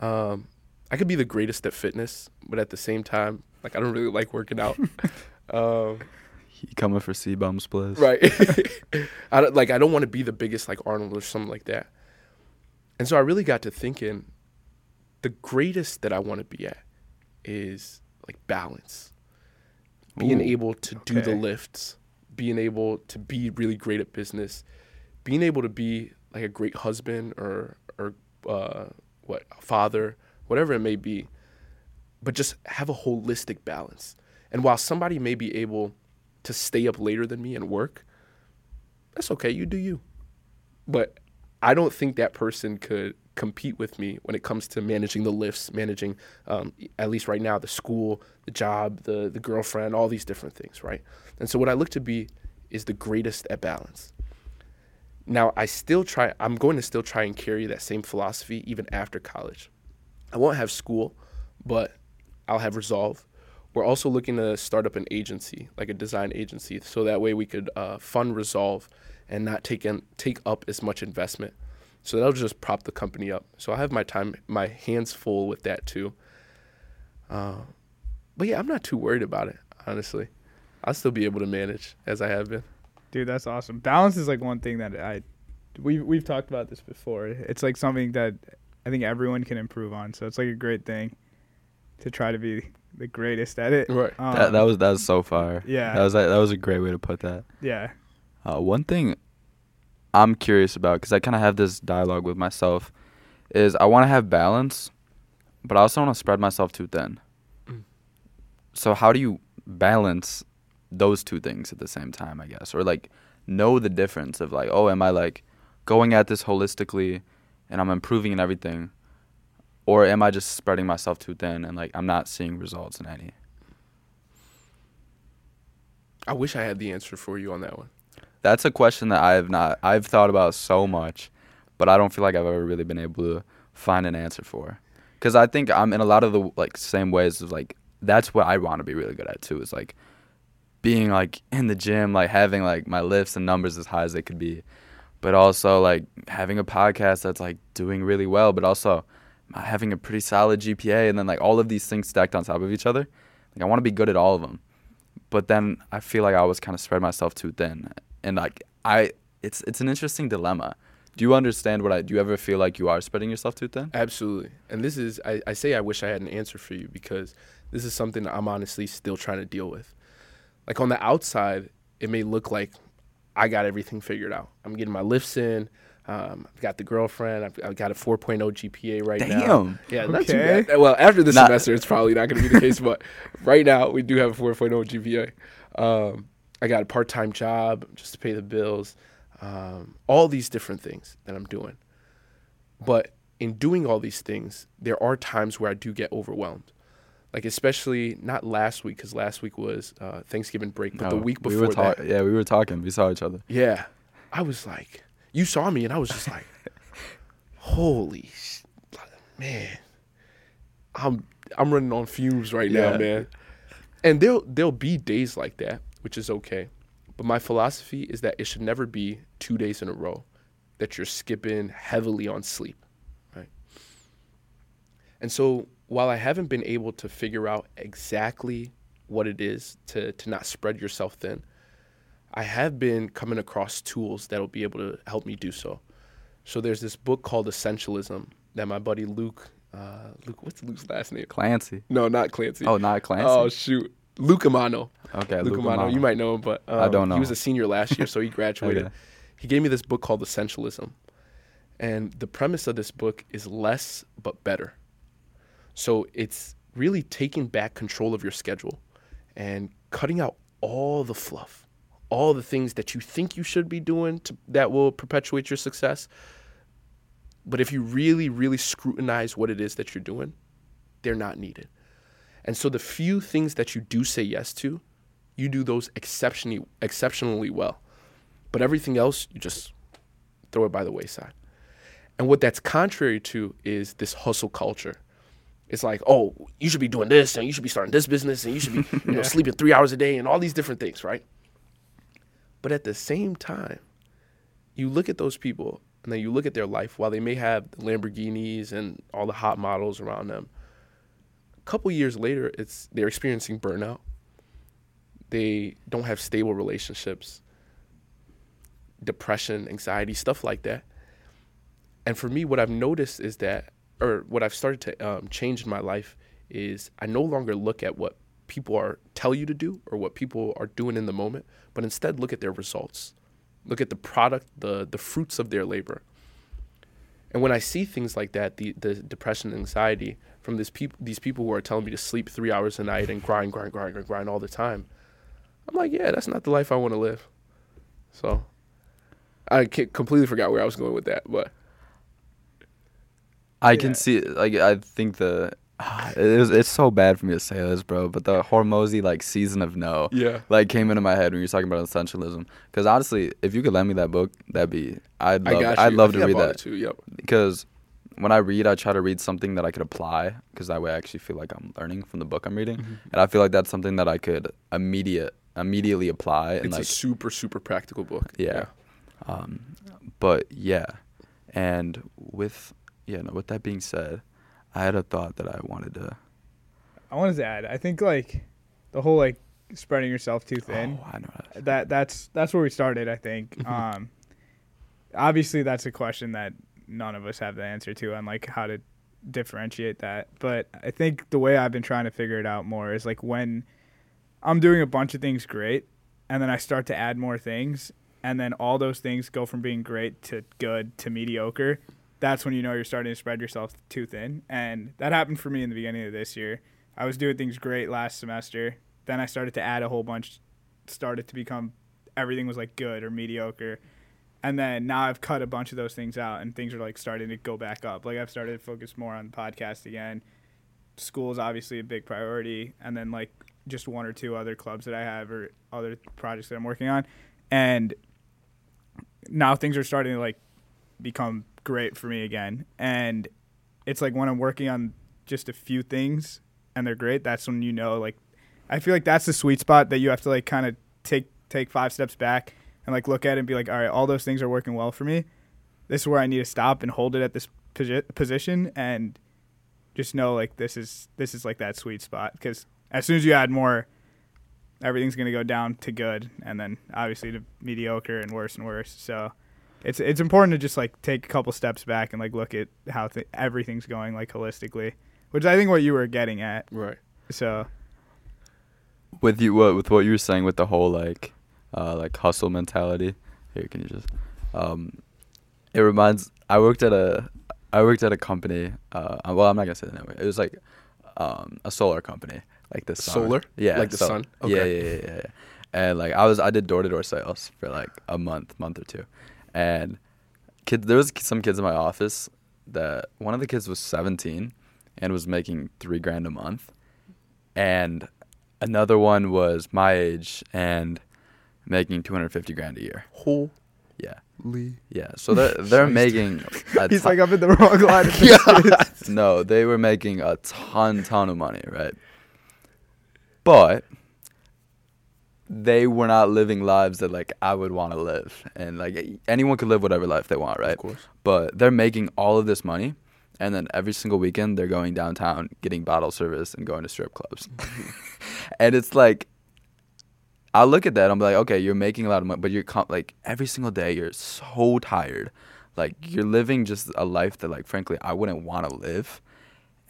Um, I could be the greatest at fitness, but at the same time, like I don't really like working out. um, He coming for CBums, please. right? I don't, like I don't want to be the biggest like Arnold or something like that. And so I really got to thinking, the greatest that I want to be at is like balance, being Ooh, able to do the lifts, being able to be really great at business, being able to be like a great husband or or uh, what father, whatever it may be, but just have a holistic balance. And while somebody may be able to stay up later than me and work, that's okay. You do you. But I don't think that person could compete with me when it comes to managing the lifts, managing, um, at least right now, the school, the job, the, the girlfriend, all these different things, right? And so what I look to be is the greatest at balance. Now, I still try, I'm going to still try and carry that same philosophy even after college. I won't have school, but I'll have Resolv. We're also looking to start up an agency, like a design agency, so that way we could uh, fund Resolv and not take in, take up as much investment. So that'll just prop the company up. So I have my time, my hands full with that too. Uh, but yeah, I'm not too worried about it, honestly. I'll still be able to manage as I have been. Dude, that's awesome. Balance is like one thing that I we we've talked about this before. It's like something that I think everyone can improve on. So it's like a great thing to try to be the greatest at it. Right. Um, That, that was that was so far. Yeah. That was that was a great way to put that. yeah. Uh, one thing I'm curious about because I kind of have this dialogue with myself is I want to have balance, but I also want to spread myself too thin. Mm. So how do you balance those two things at the same time? I guess, or like know the difference of like, oh, am I like going at this holistically, and I'm improving in everything, or am I just spreading myself too thin and like I'm not seeing results in any? I wish I had the answer for you on that one. That's a question that I have not. I've thought about so much, but I don't feel like I've ever really been able to find an answer for. Because I think I'm in a lot of the like same ways. Of like that's what I want to be really good at too. Is like being like in the gym, like having like my lifts and numbers as high as they could be, but also like having a podcast that's like doing really well, but also having a pretty solid GPA, and then like all of these things stacked on top of each other. Like I want to be good at all of them but then I feel like I always kind of spread myself too thin, and like I, it's it's an interesting dilemma. Do you understand what I? Do you ever feel like you are spreading yourself too thin? Absolutely. And this is, I, I say I wish I had an answer for you because this is something that I'm honestly still trying to deal with. Like on the outside, it may look like I got everything figured out. I'm getting my lifts in. Um, I've got the girlfriend. I've, I've got a 4.0 GPA right now. Damn. Yeah, not too bad. Well, after this Not- semester, it's probably not going to be the case, but right now we do have a 4.0 GPA. Um, I got a part-time job just to pay the bills. Um, all these different things that I'm doing. But in doing all these things, there are times where I do get overwhelmed. Like especially not last week because last week was uh, Thanksgiving break, but the Oh, week we before were that, Yeah, we were talking. We saw each other. yeah, I was like, you saw me, and I was just like, holy sh- man, I'm I'm running on fumes right now, man. And there'll there'll be days like that, which is okay. But my philosophy is that it should never be two days in a row. that you're skipping heavily on sleep, right? And so while I haven't been able to figure out exactly what it is to to not spread yourself thin, I have been coming across tools that'll be able to help me do so. So there's this book called Essentialism that my buddy Luke, uh, Luke, what's Luke's last name? Clancy. No, not Clancy. Oh, not Clancy. Oh shoot, Luke Amano. okay. Amano. Amano. You might know him, but um, I don't know. He was a senior last year, so he graduated. Okay. He gave me this book called Essentialism, and the premise of this book is less but better. So it's really taking back control of your schedule and cutting out all the fluff, all the things that you think you should be doing to, that will perpetuate your success. But if you really, really scrutinize what it is that you're doing, they're not needed. And so the few things that you do say yes to, you do those exceptionally exceptionally well. But everything else, you just throw it by the wayside. And what that's contrary to is this hustle culture. It's like, oh, you should be doing this, and you should be starting this business, and you should be, you know, sleeping three hours a day, and all these different things, right? But at the same time, you look at those people, and then you look at their life. While they may have the Lamborghinis and all the hot models around them, couple years later, it's they're experiencing burnout. They don't have stable relationships, depression, anxiety, stuff like that. And for me, what I've noticed is that, or what I've started to um, change in my life is I no longer look at what people are tell you to do or what people are doing in the moment, but instead look at their results, look at the product, the the fruits of their labor. And when I see things like that, the the depression and anxiety from this peop- these people who are telling me to sleep three hours a night and grind, grind, grind, grind, grind all the time, I'm like, yeah, that's not the life I want to live. So I completely forgot where I was going with that, but I Yeah. can see like I think the it is it's so bad for me to say this, bro, but the Hormozi like season of no yeah, like came into my head when you were talking about essentialism. Because honestly, if you could lend me that book, that'd be I'd I love got I'd love I to read that too. Yep. because when I read, I try to read something that I could apply because that way I actually feel like I'm learning from the book I'm reading, Mm-hmm. and I feel like that's something that I could immediate immediately apply and It's like a super super practical book. yeah. Um, but yeah, and with yeah, no. With that being said, I had a thought that I wanted to. I wanted to add. I think like the whole like spreading yourself too thin. Oh, I know. That. That that's that's where we started. I think. Mm-hmm. Um, obviously, that's a question that none of us have the answer to, on like how to differentiate that. But I think the way I've been trying to figure it out more is like when I'm doing a bunch of things great, and then I start to add more things, and then all those things go from being great to good to mediocre. That's when you know you're starting to spread yourself too thin, and that happened for me in the beginning of this year. I was doing things great last semester. Then I started to add a whole bunch, started to become everything was like good or mediocre. And then now I've cut a bunch of those things out and things are like starting to go back up. Like I've started to focus more on the podcast again. School is obviously a big priority. And then like just one or two other clubs that I have or other projects that I'm working on. And now things are starting to like become great for me again. And it's like when I'm working on just a few things and they're great, that's when you know like I feel like that's the sweet spot that you have to like kind of take take five steps back and like look at it and be like, all right, all those things are working well for me. This is where I need to stop and hold it at this posi- position and just know like this is this is like that sweet spot because as soon as you add more, everything's gonna go down to good and then obviously to mediocre and worse and worse. So it's it's important to just like take a couple steps back and like look at how th- everything's going like holistically, which I think what you were getting at. Right. So with you what with what you were saying with the whole like uh like hustle mentality here can you just um it reminds i worked at a i worked at a company uh well i'm not gonna say the name it was like um a solar company like the sun. Solar? yeah Like the so- sun? yeah, Okay. yeah yeah yeah yeah and like i was i did door-to-door sales for like a month month or two and kids there was some kids in my office that one of the kids was 17 and was making three grand a month and another one was my age and making 250 grand a year Holy. yeah Lee. yeah so they're they're making a he's ton- like I'm in the wrong line. of business. no they were making a ton ton of money right but they were not living lives that like I would want to live, and like anyone could live whatever life they want, right? Of course. But they're making all of this money, and then every single weekend they're going downtown, getting bottle service, and going to strip clubs, and it's like. I look at that. I'm like, okay, you're making a lot of money, but you're com- like every single day you're so tired, like you're living just a life that, like, frankly, I wouldn't want to live,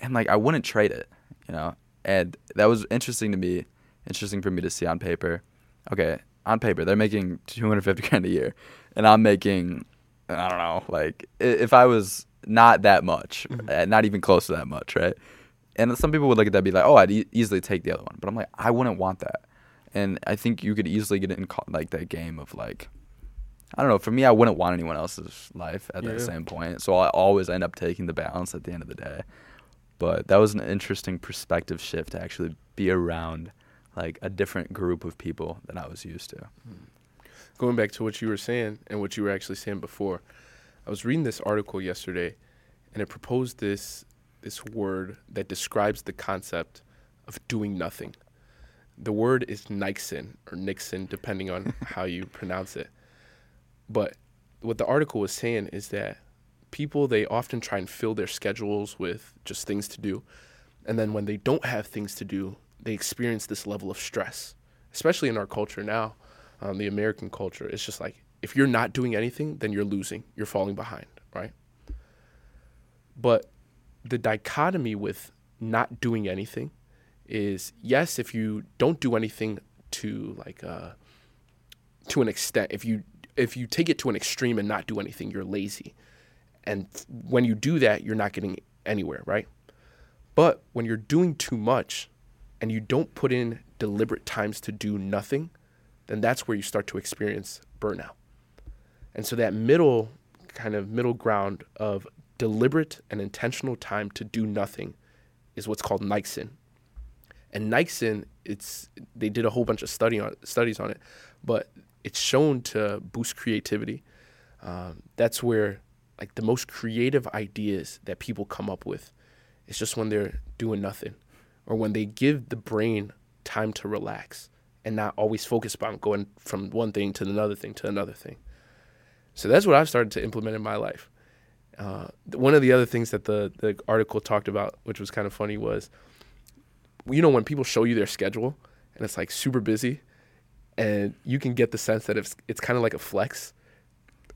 and like I wouldn't trade it, you know. And that was interesting to me, interesting for me to see on paper. Okay, on paper they're making 250 grand a year, and I'm making, I don't know, like if I was not that much, uh, not even close to that much, right? And some people would look at that and be like, oh, I'd e- easily take the other one, but I'm like, I wouldn't want that. And I think you could easily get it in like that game of like, I don't know. For me, I wouldn't want anyone else's life at that Yeah. same point. So I always end up taking the balance at the end of the day. But that was an interesting perspective shift to actually be around like a different group of people than I was used to. Hmm. Going back to what you were saying and what you were actually saying before, I was reading this article yesterday, and it proposed this this word that describes the concept of doing nothing. The word is Nixon or Nixon, depending on how you pronounce it. But what the article was saying is that people they often try and fill their schedules with just things to do, and then when they don't have things to do, they experience this level of stress, especially in our culture now, um, the American culture. It's just like if you're not doing anything, then you're losing, you're falling behind, right? But the dichotomy with not doing anything is yes, if you don't do anything to like uh, to an extent, if you if you take it to an extreme and not do anything, you're lazy, and when you do that, you're not getting anywhere, right? But when you're doing too much, and you don't put in deliberate times to do nothing, then that's where you start to experience burnout. And so that middle kind of middle ground of deliberate and intentional time to do nothing is what's called Niksen. And Niksen, it's they did a whole bunch of study on studies on it, but it's shown to boost creativity. Um, that's where like the most creative ideas that people come up with is just when they're doing nothing or when they give the brain time to relax and not always focus on going from one thing to another thing to another thing. So that's what I've started to implement in my life. Uh, one of the other things that the, the article talked about, which was kind of funny, was you know when people show you their schedule and it's like super busy, and you can get the sense that it's it's kind of like a flex.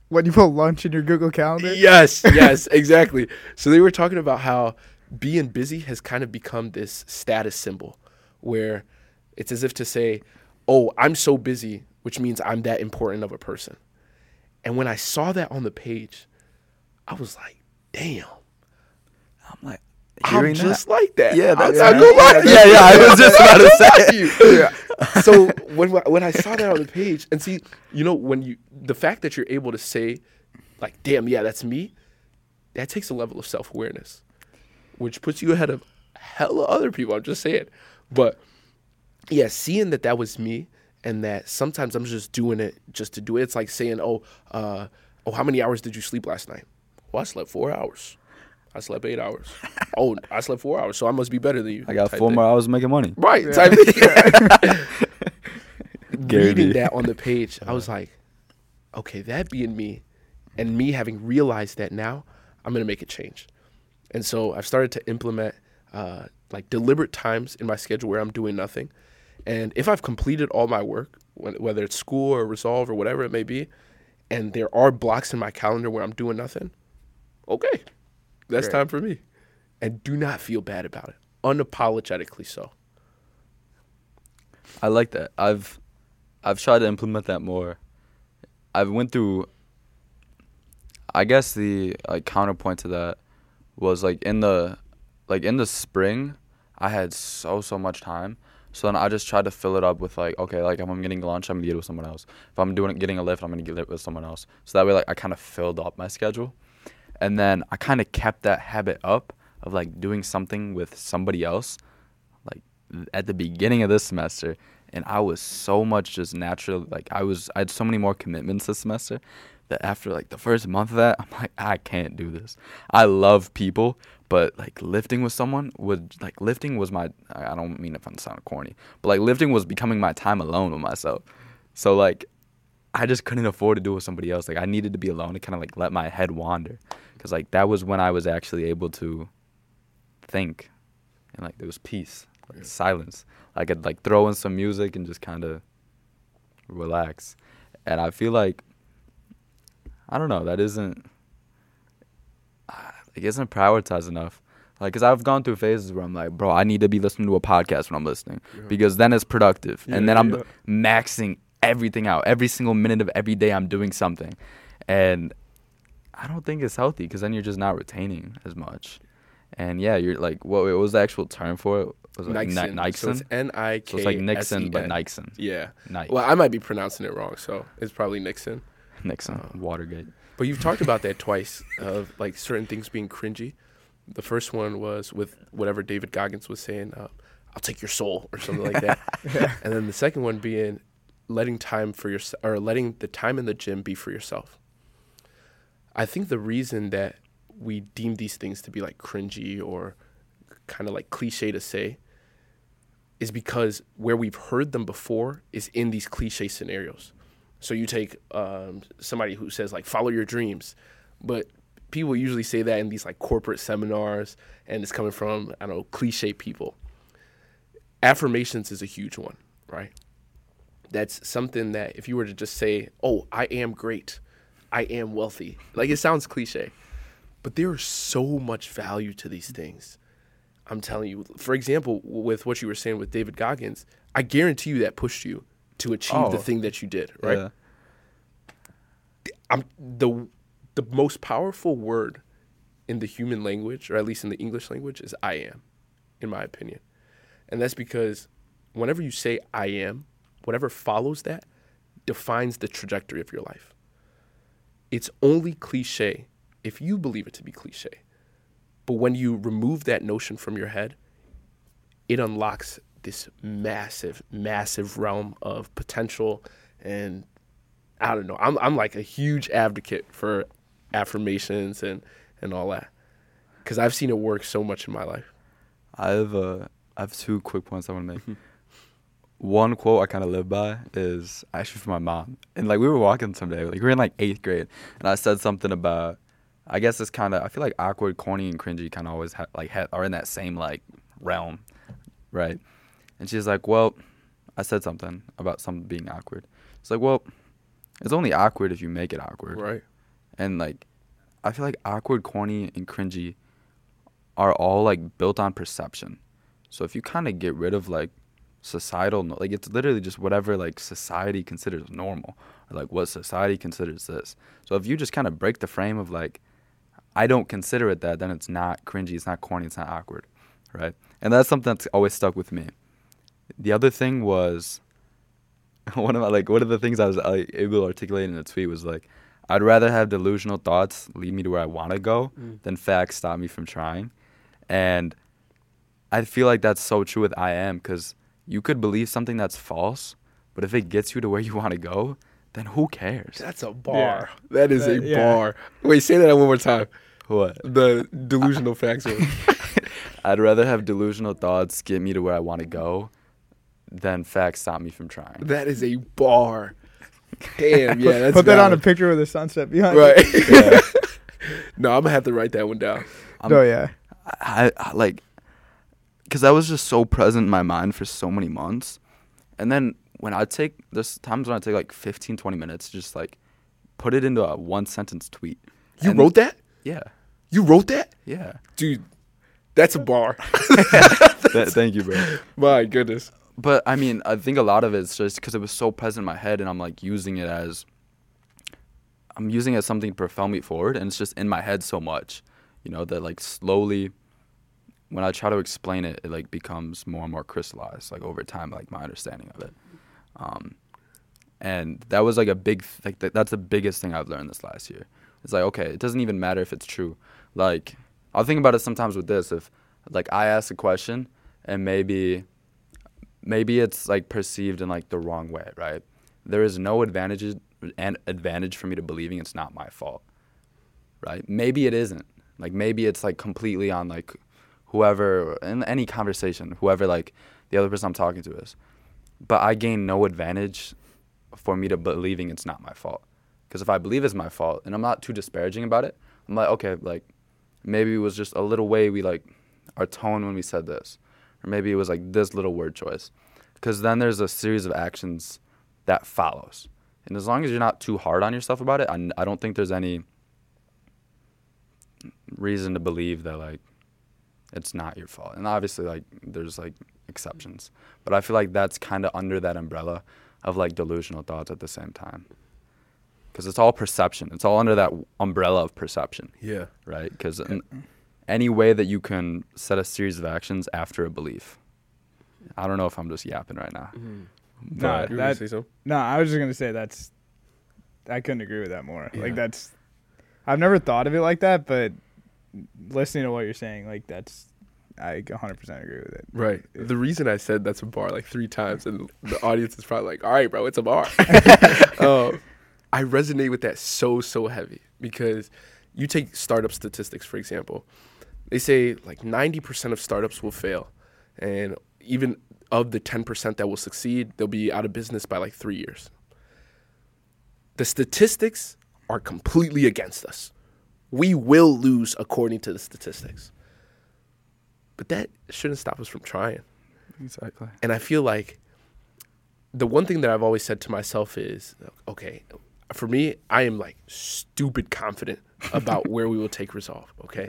When you put lunch in your Google Calendar, Yes, yes, exactly. So they were talking about how being busy has kind of become this status symbol where it's as if to say, "Oh, I'm so busy," which means I'm that important of a person. And when I saw that on the page, I was like, "Damn, I'm like, I'm just that. like that." Yeah, I'm that's not right. gonna lie. Yeah, yeah, I was just about to say. Yeah. So when when I saw that on the page, and see, you know, when you the fact that you're able to say, like, "Damn, yeah, that's me," that takes a level of self awareness, which puts you ahead of hella other people. I'm just saying, but yeah, seeing that that was me, and that sometimes I'm just doing it just to do it. It's like saying, "Oh, uh, oh, how many hours did you sleep last night?" Well, I slept four hours. I slept eight hours. oh, I slept four hours, so I must be better than you. I got four thing. more hours making money. Right. Type thing. Reading that on the page, I was like, okay, that being me, and me having realized that now, I'm gonna make a change. And so I've started to implement uh, like deliberate times in my schedule where I'm doing nothing. And if I've completed all my work, whether it's school or Resolv or whatever it may be, and there are blocks in my calendar where I'm doing nothing, okay, that's Great. time for me. And do not feel bad about it, unapologetically so. I like that. I've I've tried to implement that more. I've went through I guess the like counterpoint to that was like in the like in the spring I had so so much time. So then I just tried to fill it up with like okay, like if I'm getting lunch, I'm gonna get it with someone else. If I'm doing getting a lift, I'm gonna get it with someone else. So that way like I kind of filled up my schedule. And then I kind of kept that habit up of like doing something with somebody else like at the beginning of this semester and I was so much just naturally like I was I had so many more commitments this semester that after like the first month of that, I'm like, I can't do this. I love people, but like lifting with someone would like lifting was my. I don't mean if I'm sounding corny, but like lifting was becoming my time alone with myself. So like, I just couldn't afford to do it with somebody else. Like I needed to be alone to kind of like let my head wander, because like that was when I was actually able to think, and like there was peace, like Yeah. silence. I could like throw in some music and just kind of relax. And I feel like I don't know, that isn't ah, it isn't prioritized enough. Like, cause I've gone through phases where I'm like, bro, I need to be listening to a podcast when I'm listening Yeah. because then it's productive, Yeah, and then I'm yeah. maxing everything out. Every single minute of every day, I'm doing something, and I don't think it's healthy because then you're just not retaining as much. And yeah, you're like, what, what was the actual term for it? Was it like Ni- Nixon. So it's N I K. So it's like Nixon, but S E N. Nixon. Yeah. Nike. Well, I might be pronouncing it wrong, so it's probably Nixon. Nixon. Oh. Watergate. But you've talked about that twice of like certain things being cringy. The first one was with whatever David Goggins was saying, uh, "I'll take your soul" or something like that. And then the second one being letting time for your or letting the time in the gym be for yourself. I think the reason that we deem these things to be like cringy or kind of like cliche to say is because where we've heard them before is in these cliche scenarios. So you take um, somebody who says like follow your dreams, but people usually say that in these like corporate seminars, and it's coming from I don't know cliche people. Affirmations is a huge one, right? That's something that if you were to just say, "Oh, I am great, I am wealthy," like it sounds cliche, but there is so much value to these things. I'm telling you. For example, with what you were saying with David Goggins, I guarantee you that pushed you to achieve the Oh. thing that you did, right? Yeah. I'm the the most powerful word in the human language, or at least in the English language, is I am, in my opinion. And that's because whenever you say I am, whatever follows that defines the trajectory of your life. It's only cliche if you believe it to be cliche. But when you remove that notion from your head, it unlocks this massive, massive realm of potential and I don't know. I'm I'm like a huge advocate for affirmations and and all that because I've seen it work so much in my life. I have uh, I have two quick points I want to make. One quote I kind of live by is actually from my mom, and like we were walking someday, like we were in like eighth grade, and I said something about, I guess it's kind of I feel like awkward, corny, and cringy kind of always ha- like ha- are in that same like realm, right? And she's like, well, I said something about something being awkward. It's like, well, it's only awkward if you make it awkward, Right. and like I feel like awkward, corny, and cringy are all like built on perception. So if you kind of get rid of like societal, like it's literally just whatever like society considers normal, or like what society considers this. So if you just kind of break the frame of like, I don't consider it that, then it's not cringy, it's not corny, it's not awkward, right? And that's something that's always stuck with me. The other thing was one of my like one of the things I was like, able to articulate in a tweet was like, I'd rather have delusional thoughts lead me to where I want to go mm. than facts stop me from trying, and I feel like that's so true with I am because you could believe something that's false, but if it gets you to where you want to go, then who cares? That's a bar. Yeah. That is That- a yeah. bar. Wait, say that one more time. What? The delusional facts. I'd rather have delusional thoughts get me to where I want to go than facts stop me from trying. that is a bar. Damn. Yeah. That's Put that on a picture with the sunset behind Right. it. Yeah. no, I'm gonna have to write that one down. Oh, I'm- Oh yeah. I, I like because that was just so present in my mind for so many months and then when i take there's times when i take like 15 20 minutes to just like put it into a one sentence tweet You And- wrote that? yeah You wrote that, yeah dude? That's a bar. Th- thank you bro My goodness. But i mean i think a lot of it's just because it was so present in my head and i'm like using it as i'm using it as something to propel me forward and it's just in my head so much you know that like slowly when i try to explain it it like becomes more and more crystallized like over time like my understanding of it. Um and that was like a big like th- that's the biggest thing i've learned this last year. It's like okay it doesn't even matter if it's true. Like i'll think about it sometimes with this if like i ask a question and maybe maybe it's like perceived in like the wrong way, right? There is no advantage an advantage for me to believing it's not my fault. Right? Maybe it isn't. Like maybe it's like completely on like whoever in any conversation, whoever like the other person I'm talking to is. But I gain no advantage for me to believing it's not my fault. Because if I believe it's my fault, and I'm not too disparaging about it, I'm like, okay, like maybe it was just a little way we like our tone when we said this, or maybe it was like this little word choice. Because then there's a series of actions that follows, and as long as you're not too hard on yourself about it, I, I don't think there's any reason to believe that like it's not your fault. And obviously, like there's like exceptions, but I feel like that's kind of under that umbrella of like delusional thoughts at the same time. Because it's all perception. It's all under that umbrella of perception, Yeah. right? Because any way that you can set a series of actions after a belief. I don't know if I'm just yapping right now. Nah, But You that- say something? No, I was just gonna say that's. I couldn't agree with that more. Yeah. Like that's. I've never thought of it like that, but listening to what you're saying, like that's. I 100% agree with it. Right. The reason I said that's a bar like three times, and the audience is probably like, "All right, bro, it's a bar." um, I resonate with that so so heavy because you take startup statistics for example. They say like ninety percent of startups will fail, and even of the ten percent that will succeed, they'll be out of business by like three years. The statistics are completely against us. We will lose according to the statistics. But that shouldn't stop us from trying. exactly. And I feel like the one thing that I've always said to myself is, okay, for me, I am like stupid confident about where we will take Resolv. Okay,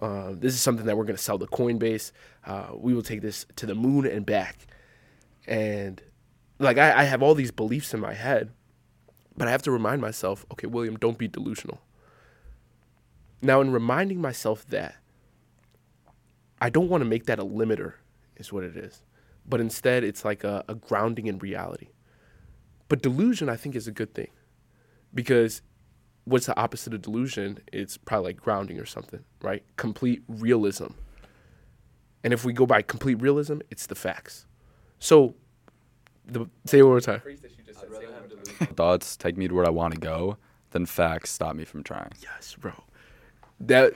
uh, this is something that we're going to sell to Coinbase. Uh, we will take this to the moon and back. And like I, I have all these beliefs in my head, but I have to remind myself, okay, William, don't be delusional. Now, in reminding myself that, I don't want to make that a limiter, is what it is. But instead, it's like a, a grounding in reality. But delusion, I think, is a good thing because what's the opposite of delusion? It's probably like grounding or something, right? Complete realism. And if we go by complete realism, it's the facts. So, the, say it one more time. Thoughts take me to where I want to go, then facts stop me from trying. Yes, bro. That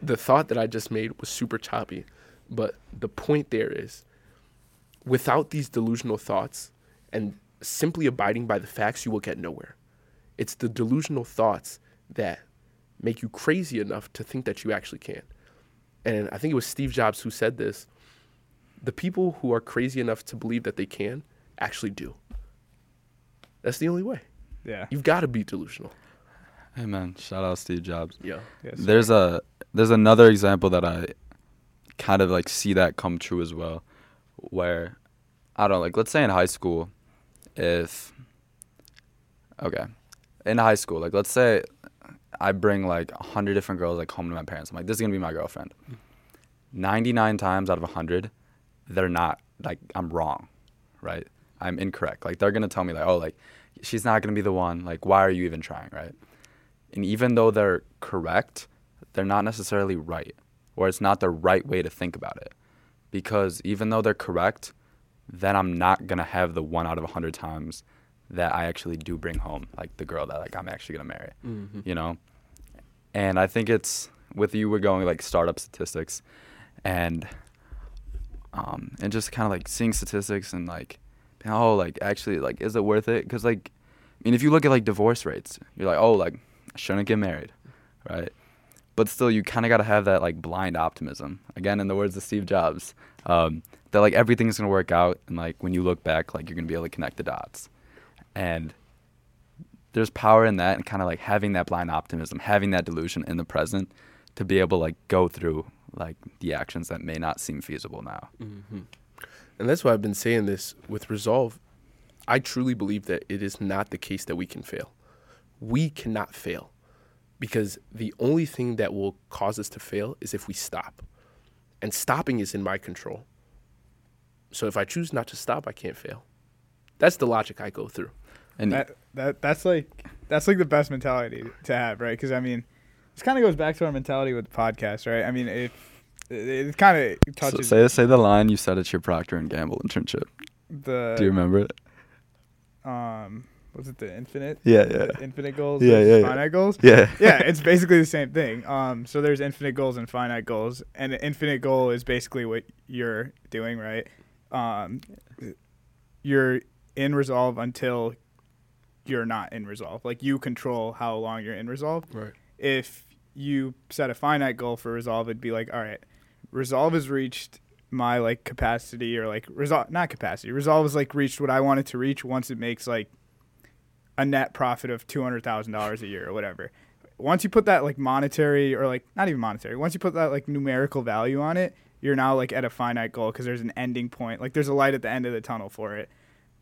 the thought that I just made was super choppy, but the point there is without these delusional thoughts and simply abiding by the facts, you will get nowhere. It's the delusional thoughts that make you crazy enough to think that you actually can. And I think it was Steve Jobs who said this. The people who are crazy enough to believe that they can actually do. That's the only way. Yeah. You've got to be delusional. Hey man, shout out Steve Jobs. Yeah. Yes. There's a there's another example that I kind of like see that come true as well, where I don't know, like let's say in high school, if okay, in high school, like let's say I bring like hundred different girls like home to my parents. I'm like, this is gonna be my girlfriend. Ninety nine times out of hundred, they're not like I'm wrong, right? I'm incorrect. Like they're gonna tell me like, oh, like she's not gonna be the one. Like why are you even trying, right? And even though they're correct, they're not necessarily right, or it's not the right way to think about it. Because even though they're correct, then I'm not gonna have the one out of hundred times that I actually do bring home, like the girl that like I'm actually gonna marry. You know, and I think it's with you. We're going like startup statistics, and um, and just kind of like seeing statistics and like, oh, like actually, like, is it worth it? Because like, I mean, if you look at like divorce rates, you're like, oh, like, I shouldn't get married, right? But still, you kind of got to have that like blind optimism. Again, in the words of Steve Jobs, um, that like everything's gonna work out, and like when you look back, like you're gonna be able to connect the dots, and there's power in that, and kind of like having that blind optimism, having that delusion in the present, to be able to like go through like the actions that may not seem feasible now. Mm-hmm. And that's why I've been saying this with Resolv. I truly believe that it is not the case that we can fail. We cannot fail because the only thing that will cause us to fail is if we stop. And stopping is in my control. So if I choose not to stop, I can't fail. That's the logic I go through. And that that that's like that's like the best mentality to have, right? Because I mean, this kind of goes back to our mentality with the podcast, right? I mean, it it, it kind of so touches say say the line you said at your Procter and Gamble internship. the Do you remember it? um was it the infinite? Yeah, yeah. infinite goals. Yeah, yeah, yeah. Finite goals. Yeah. yeah, it's basically the same thing. Um, so there's infinite goals and finite goals, and an infinite goal is basically what you're doing, right? Um, you're in Resolv until you're not in Resolv. Like you control how long you're in Resolv. Right. If you set a finite goal for Resolv, it'd be like, all right, Resolv has reached my like capacity or like Resolv not capacity. Resolv has like reached what I want it to reach once it makes like a net profit of two hundred thousand dollars a year or whatever. Once you put that like monetary or like not even monetary, once you put that like numerical value on it, you're now like at a finite goal because there's an ending point. Like there's a light at the end of the tunnel for it.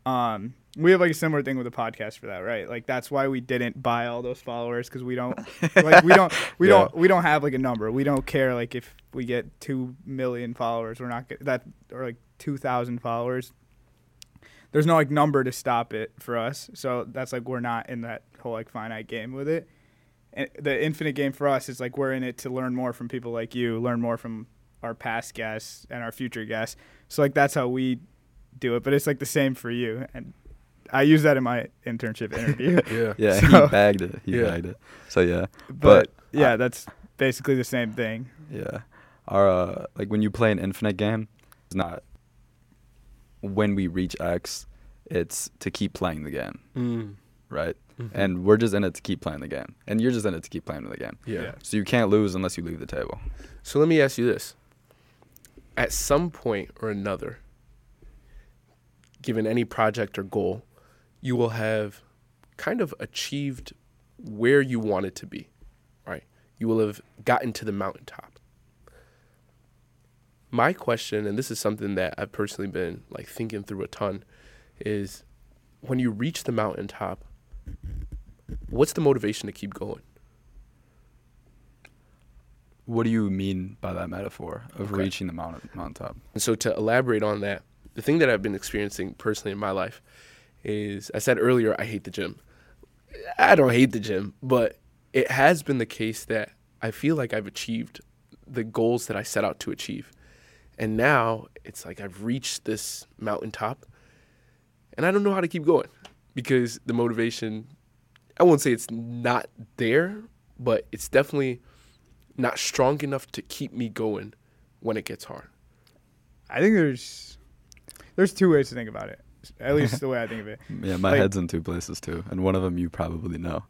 Um, we have like a similar thing with the podcast for that, right? Like that's why we didn't buy all those followers because we don't like we don't we Yeah. don't we don't have like a number. We don't care like if we get two million followers, we're not that or like two thousand followers. There's no like number to stop it for us, so that's like we're not in that whole like finite game with it. And the infinite game for us is like we're in it to learn more from people like you, learn more from our past guests and our future guests. So like that's how we do it, but it's like the same for you. And I use that in my internship interview. Yeah. Yeah, So- he bagged it. He Yeah. bagged it. So yeah, but, But yeah, I- that's basically the same thing. yeah. Our uh, like when you play an infinite game, it's not when we reach X, it's to keep playing the game, Mm. right? Mhm. And we're just in it to keep playing the game, and you're just in it to keep playing the game. yeah. Yeah. So you can't lose unless you leave the table. So let me ask you this. At some point or another, given any project or goal, you will have kind of achieved where you wanted to be, right? You will have gotten to the mountaintop. My question, and this is something that I've personally been like thinking through a ton, is when you reach the mountaintop, what's the motivation to keep going? What do you mean by that metaphor of Okay. reaching the mountain mountaintop? And so to elaborate on that, the thing that I've been experiencing personally in my life is I said earlier I hate the gym. I don't hate the gym, but it has been the case that I feel like I've achieved the goals that I set out to achieve. And now it's like I've reached this mountaintop and I don't know how to keep going because the motivation I won't say it's not there, but it's definitely not strong enough to keep me going when it gets hard. I think there's there's two ways to think about it. At least the way I think of it. Yeah, my Like- head's in two places too, and one of them you probably know.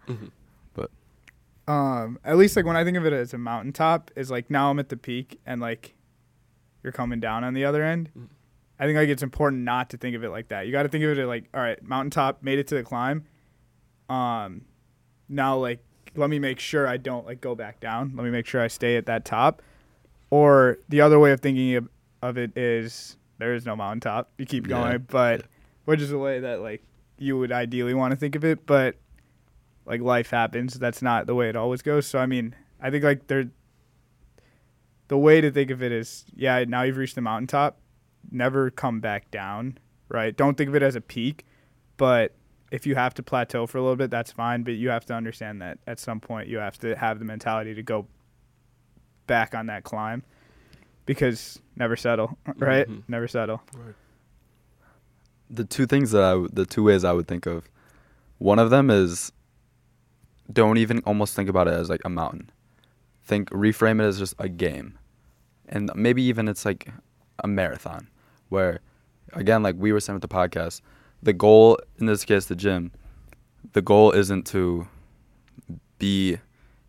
Um, at least like when I think of it as a mountaintop, is like now I'm at the peak and like you're coming down on the other end. Mhm. I think like it's important not to think of it like that. You got to think of it like, all right, mountaintop, made it to the climb. Um, now like let me make sure I don't like go back down. Let me make sure I stay at that top. Or the other way of thinking of, of it is there is no mountaintop. You keep Yeah. going, but which is the way that like you would ideally want to think of it, but like life happens. That's not the way it always goes. So I mean, I think like there the way to think of it is yeah, now you've reached the mountaintop, never come back down, right? Don't think of it as a peak, but if you have to plateau for a little bit, that's fine, but you have to understand that at some point you have to have the mentality to go back on that climb because never settle, right? Mhm. Never settle. The two things that I w- the two ways I would think of, one of them is don't even almost think about it as like a mountain. Think reframe it as just a game. And maybe even it's like a marathon where again like we were saying with the podcast, the goal in this case the gym, the goal isn't to be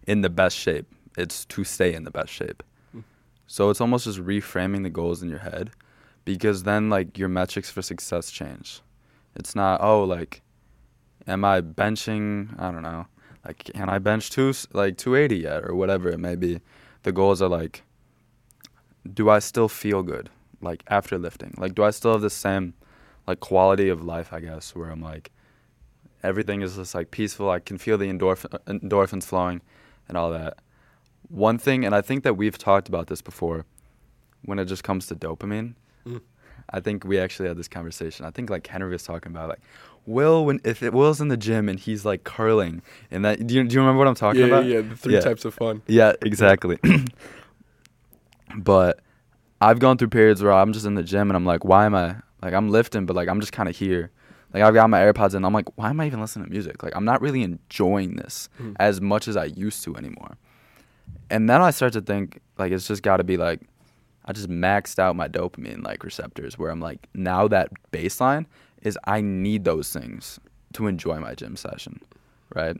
in the best shape. It's to stay in the best shape. Mm. So it's almost just reframing the goals in your head because then like your metrics for success change. It's not oh like am I benching, I don't know, like can I bench two like 280 yet or whatever it may be. The goals are like do I still feel good like after lifting? Like do I still have the same like quality of life, I guess, where I'm like everything is just like peaceful. I can feel the endorphin, endorphins flowing and all that. One thing, and I think that we've talked about this before, when it just comes to dopamine. I think we actually had this conversation. I think like Henry was talking about like Will when if it Will's in the gym and he's like curling and that do you, do you remember what I'm talking yeah, about? yeah, the three Yeah. types of fun. Yeah, exactly. but I've gone through periods where I'm just in the gym and I'm like, why am I like I'm lifting, but like I'm just kind of here, Like I've got my AirPods in. I'm like, why am I even listening to music? Like I'm not really enjoying this Mhm. as much as I used to anymore. And then I start to think like it's just got to be like I just maxed out my dopamine like receptors where I'm like now that baseline is I need those things to enjoy my gym session, right?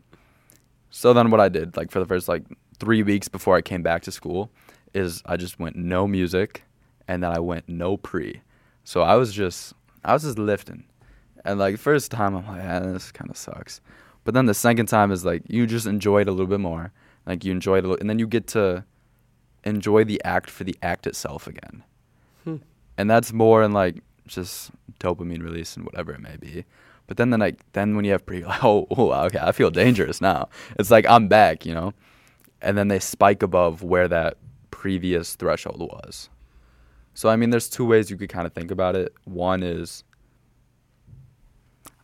So then what I did like for the first like 3 weeks before I came back to school is I just went no music and then I went no pre. So I was just I was just lifting. And like first time I'm like, ah, this kind of sucks. But then the second time is like you just enjoy it a little bit more. Like you enjoy it a little, and then you get to enjoy the act for the act itself again. Hmm. And that's more in like just dopamine release and whatever it may be. But then the like then when you have pre like oh, oh okay I feel dangerous now. It's like I'm back, you know. And then they spike above where that previous threshold was. So I mean there's two ways you could kind of think about it. One is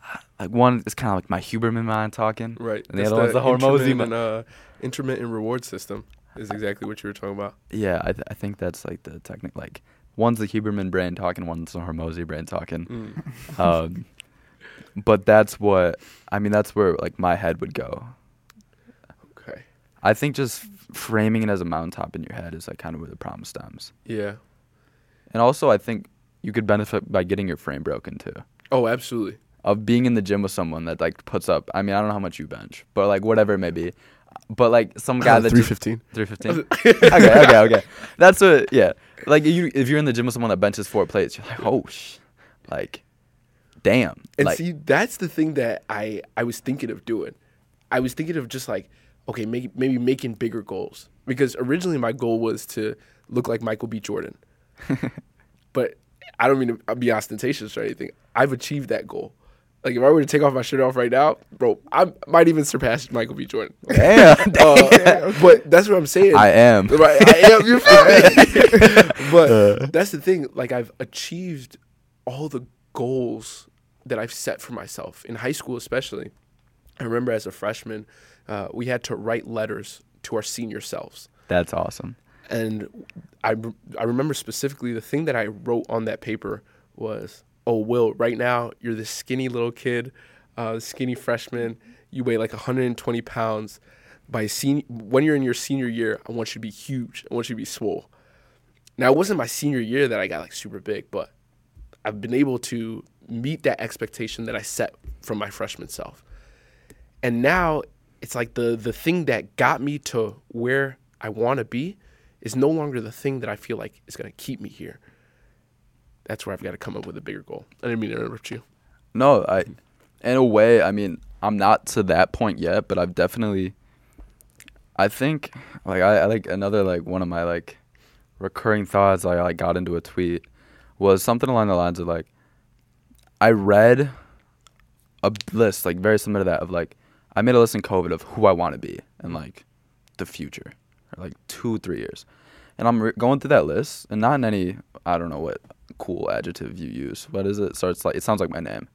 like one is kind of like my Huberman mind talking. Right. And the That's other one's the Hormozi uh, intermittent reward system is exactly what you were talking about. Yeah, I, th- I think that's like the technique. Like one's the Huberman brand talking, one's the Hormozi brand talking. Mm. um, but that's what I mean. That's where like my head would go. Okay. I think just framing it as a mountaintop in your head is like kind of where the problem stems. Yeah. And also, I think you could benefit by getting your frame broken too. Oh, absolutely. Of being in the gym with someone that like puts up. I mean, I don't know how much you bench, but like whatever it may be. But like some guy that three just- 315. okay, okay, okay. That's what. Yeah, like you, if you're in the gym with someone that benches four plates, you're like, oh, sh, like, damn. And like, see, that's the thing that I I was thinking of doing. I was thinking of just like, okay, maybe maybe making bigger goals because originally my goal was to look like Michael B. Jordan. but I don't mean to be ostentatious or anything. I've achieved that goal. Like if I were to take off my shirt off right now, bro, I might even surpass Michael B. Jordan. damn. Uh, but that's what I'm saying. I am. Right, I am. You feel me? but that's the thing. Like I've achieved all the goals that I've set for myself in high school, especially. I remember as a freshman, uh, we had to write letters to our senior selves, That's awesome. and I I remember specifically the thing that I wrote on that paper was, "Oh, Will, right now you're this skinny little kid, uh, skinny freshman. You weigh like 120 pounds. By senior, when you're in your senior year, I want you to be huge. I want you to be swole." Now it wasn't my senior year that I got like super big, but I've been able to meet that expectation that I set from my freshman self. And now it's like the the thing that got me to where I want to be is no longer the thing that I feel like is going to keep me here. That's where I've got to come up with a bigger goal. I didn't mean to interrupt you. No, I, in a way, I mean, I'm not to that point yet, but I've definitely, I think, like I, I like another like one of my like recurring thoughts I got into a tweet was something along the lines of like, I read a list like very similar to that of like, I made a list in COVID of who I want to be in like the future, or like two three years, and I'm re- going through that list and not in any I don't know what cool adjective you use. What is it? Starts like it sounds like my name.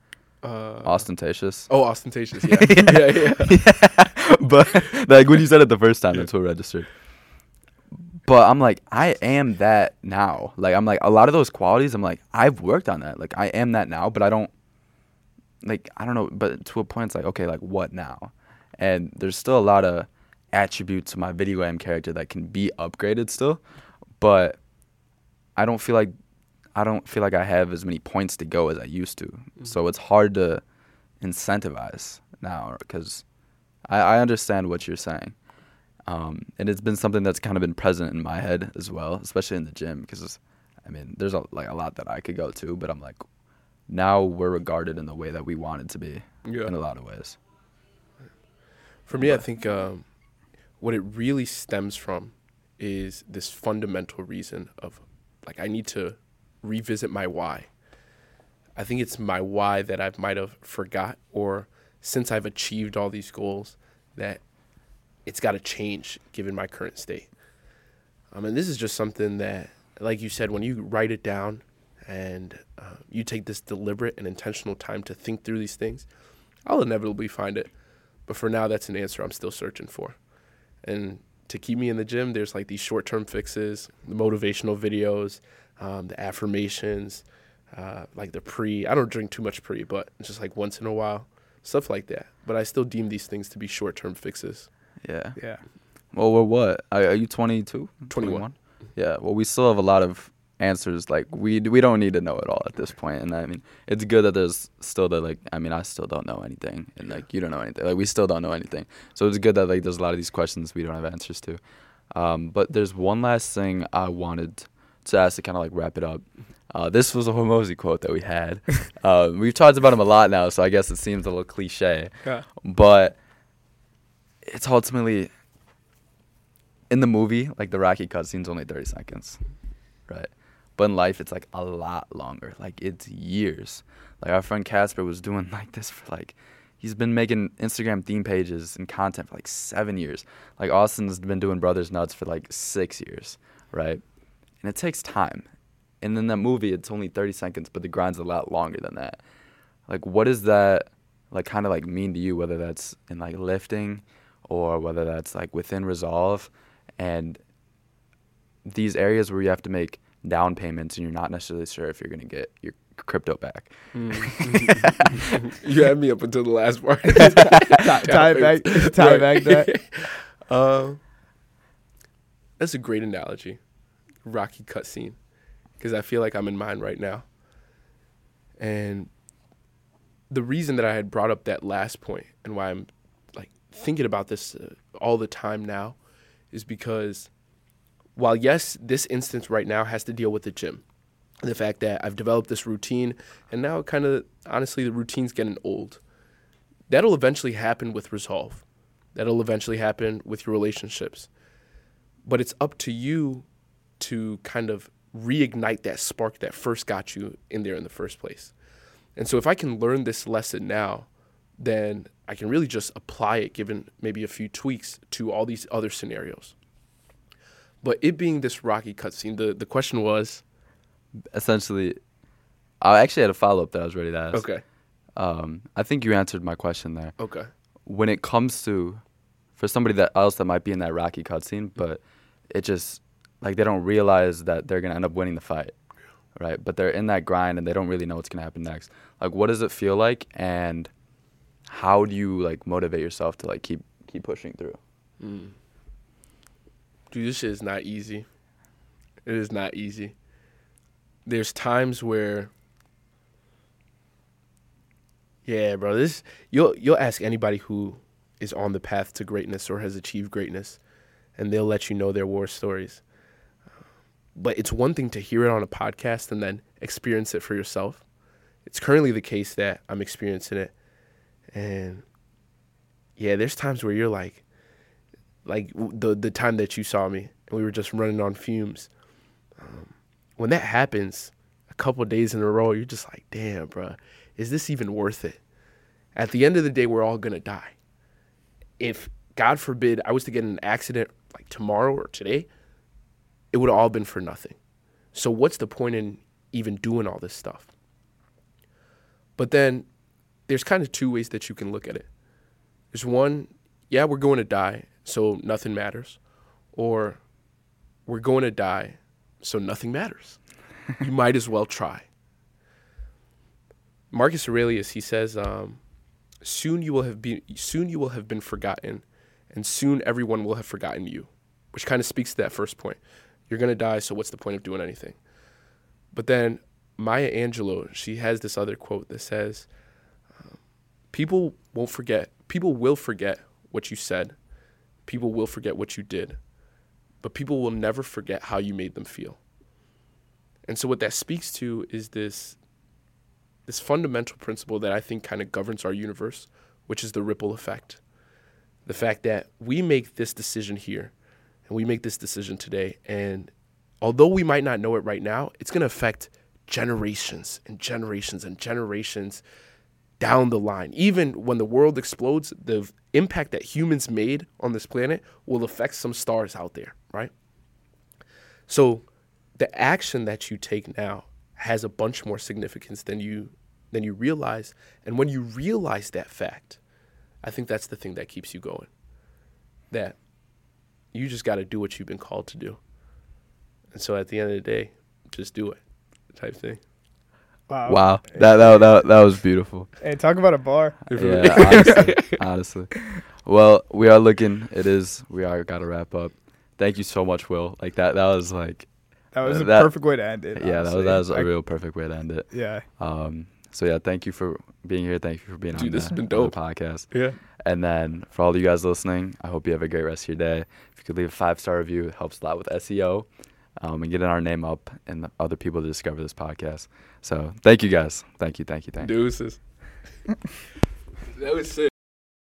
Uh, Ostentatious. Oh, ostentatious. Yeah. yeah, yeah. but like when you said it the first time, that's what registered. But I'm like, I am that now. Like I'm like a lot of those qualities. I'm like, I've worked on that. Like I am that now, but I don't. Like I don't know, but to a point, it's like okay, like what now? And there's still a lot of attributes to my video game character that can be upgraded still, but I don't feel like I don't feel like I have as many points to go as I used to. So it's hard to incentivize now because I, I understand what you're saying. Um, and it's been something that's kind of been present in my head as well, especially in the gym because I mean, there's a, like a lot that I could go to, but I'm like, now we're regarded in the way that we wanted to be Yeah. in a lot of ways. For me, I think um, what it really stems from is this fundamental reason of like I need to revisit my why. I think it's my why that I might have forgot, or since I've achieved all these goals, that it's got to change given my current state. Um, and this is just something that, like you said, when you write it down and uh, you take this deliberate and intentional time to think through these things, I'll inevitably find it. But for now, that's an answer I'm still searching for. And to keep me in the gym, there's like these short term fixes, the motivational videos, um, the affirmations, uh, like the pre. I don't drink too much pre, but just like once in a while, stuff like that. But I still deem these things to be short term fixes. Yeah. Yeah. Well, we're what? Are, are you 22? 21. Yeah. Well, we still have a lot of answers. Like we we don't need to know it all at this point. And I mean, it's good that there's still the like. I mean, I still don't know anything, and like you don't know anything. Like we still don't know anything. So it's good that like there's a lot of these questions we don't have answers to. Um, but there's one last thing I wanted to ask to kind of like wrap it up. Uh, this was a Hormozi quote that we had. uh, we've talked about him a lot now, so I guess it seems a little cliche Yeah. but it's ultimately in the movie like the rocky cutscene's only 30 seconds right but in life it's like a lot longer like it's years like our friend casper was doing like this for like he's been making instagram theme pages and content for like seven years like austin's been doing brothers nuts for like six years right and it takes time and in that movie it's only 30 seconds but the grind's a lot longer than that like what does that like kind of like mean to you whether that's in like lifting or whether that's like within Resolv and these areas where you have to make down payments and you're not necessarily sure if you're going to get your crypto back you had me up until the last part. tie, tie back, tie Right. back that. Um, that's a great analogy, Rocky cutscene, because I feel like I'm in mine right now. And the reason that I had brought up that last point and why I'm like thinking about this uh, all the time now is because while yes, this instance right now has to deal with the gym, the fact that I've developed this routine and now kind of honestly the routine's getting old. That'll eventually happen with Resolv. That'll eventually happen with your relationships. But it's up to you to kind of reignite that spark that first got you in there in the first place. And so if I can learn this lesson now, then I can really just apply it given maybe a few tweaks to all these other scenarios. But it being this rocky cutscene, the, the question was essentially i actually had a follow-up that i was ready to ask okay, um, i think you answered my question there okay. when it comes to for somebody that else that might be in that rocky cutscene, but it just like they don't realize that they're gonna end up winning the fight, right? But they're in that grind and they don't really know what's gonna happen next. Like, what does it feel like, and how do you like motivate yourself to like keep keep pushing through? Mm. Dude, this shit is not easy. It is not easy. There's times where Yeah, bro, this you'll you'll ask anybody who is on the path to greatness or has achieved greatness and they'll let you know their war stories. But it's one thing to hear it on a podcast and then experience it for yourself. It's currently the case that I'm experiencing it. And yeah, there's times where you're like like the the time that you saw me and we were just running on fumes. Um, when that happens, a couple days in a row, you're just like, damn, bro, is this even worth it? At the end of the day, we're all gonna die. If God forbid I was to get in an accident like tomorrow or today, it would have all been for nothing. So what's the point in even doing all this stuff? But then there's kind of two ways that you can look at it. There's one, yeah, we're going to die, so nothing matters. Or we're going to die, so nothing matters. you might as well try. Marcus Aurelius, he says, um, soon you will have been soon you will have been forgotten, and soon everyone will have forgotten you. Which kind of speaks to that first point. You're gonna die, so what's the point of doing anything? But then Maya Angelou, she has this other quote that says, um, "People won't forget. People will forget what you said. People will forget what you did, but people will never forget how you made them feel." And so what that speaks to is this this fundamental principle that I think kind of governs our universe, which is the ripple effect. The fact that we make this decision here and we make this decision today and although we might not know it right now, it's going to affect generations and generations and generations down the line. Even when the world explodes, the impact that humans made on this planet will affect some stars out there, right? So the action that you take now has a bunch more significance than you than you realize. And when you realize that fact, I think that's the thing that keeps you going. That you just got to do what you've been called to do. And so at the end of the day, just do it, type thing. Wow. Wow, that that that, that was beautiful. Hey, talk about a bar. Yeah, honestly, honestly. Well, we are looking. It is. We are got to wrap up. Thank you so much, Will. Like that. That was like. That was Uh, a that- perfect way to end it. yeah, that was honestly. that was a I- real perfect way to end it. Yeah. Um. So yeah, thank you for being here. Thank you for being Dude, on this the, has been on the dope. podcast. Yeah. And then for all of you guys listening, I hope you have a great rest of your day. If you could leave a five star review, it helps a lot with SEO um, and getting our name up and other people to discover this podcast. So thank you guys. Thank you. Thank you. Thank you. Deuces. that was sick.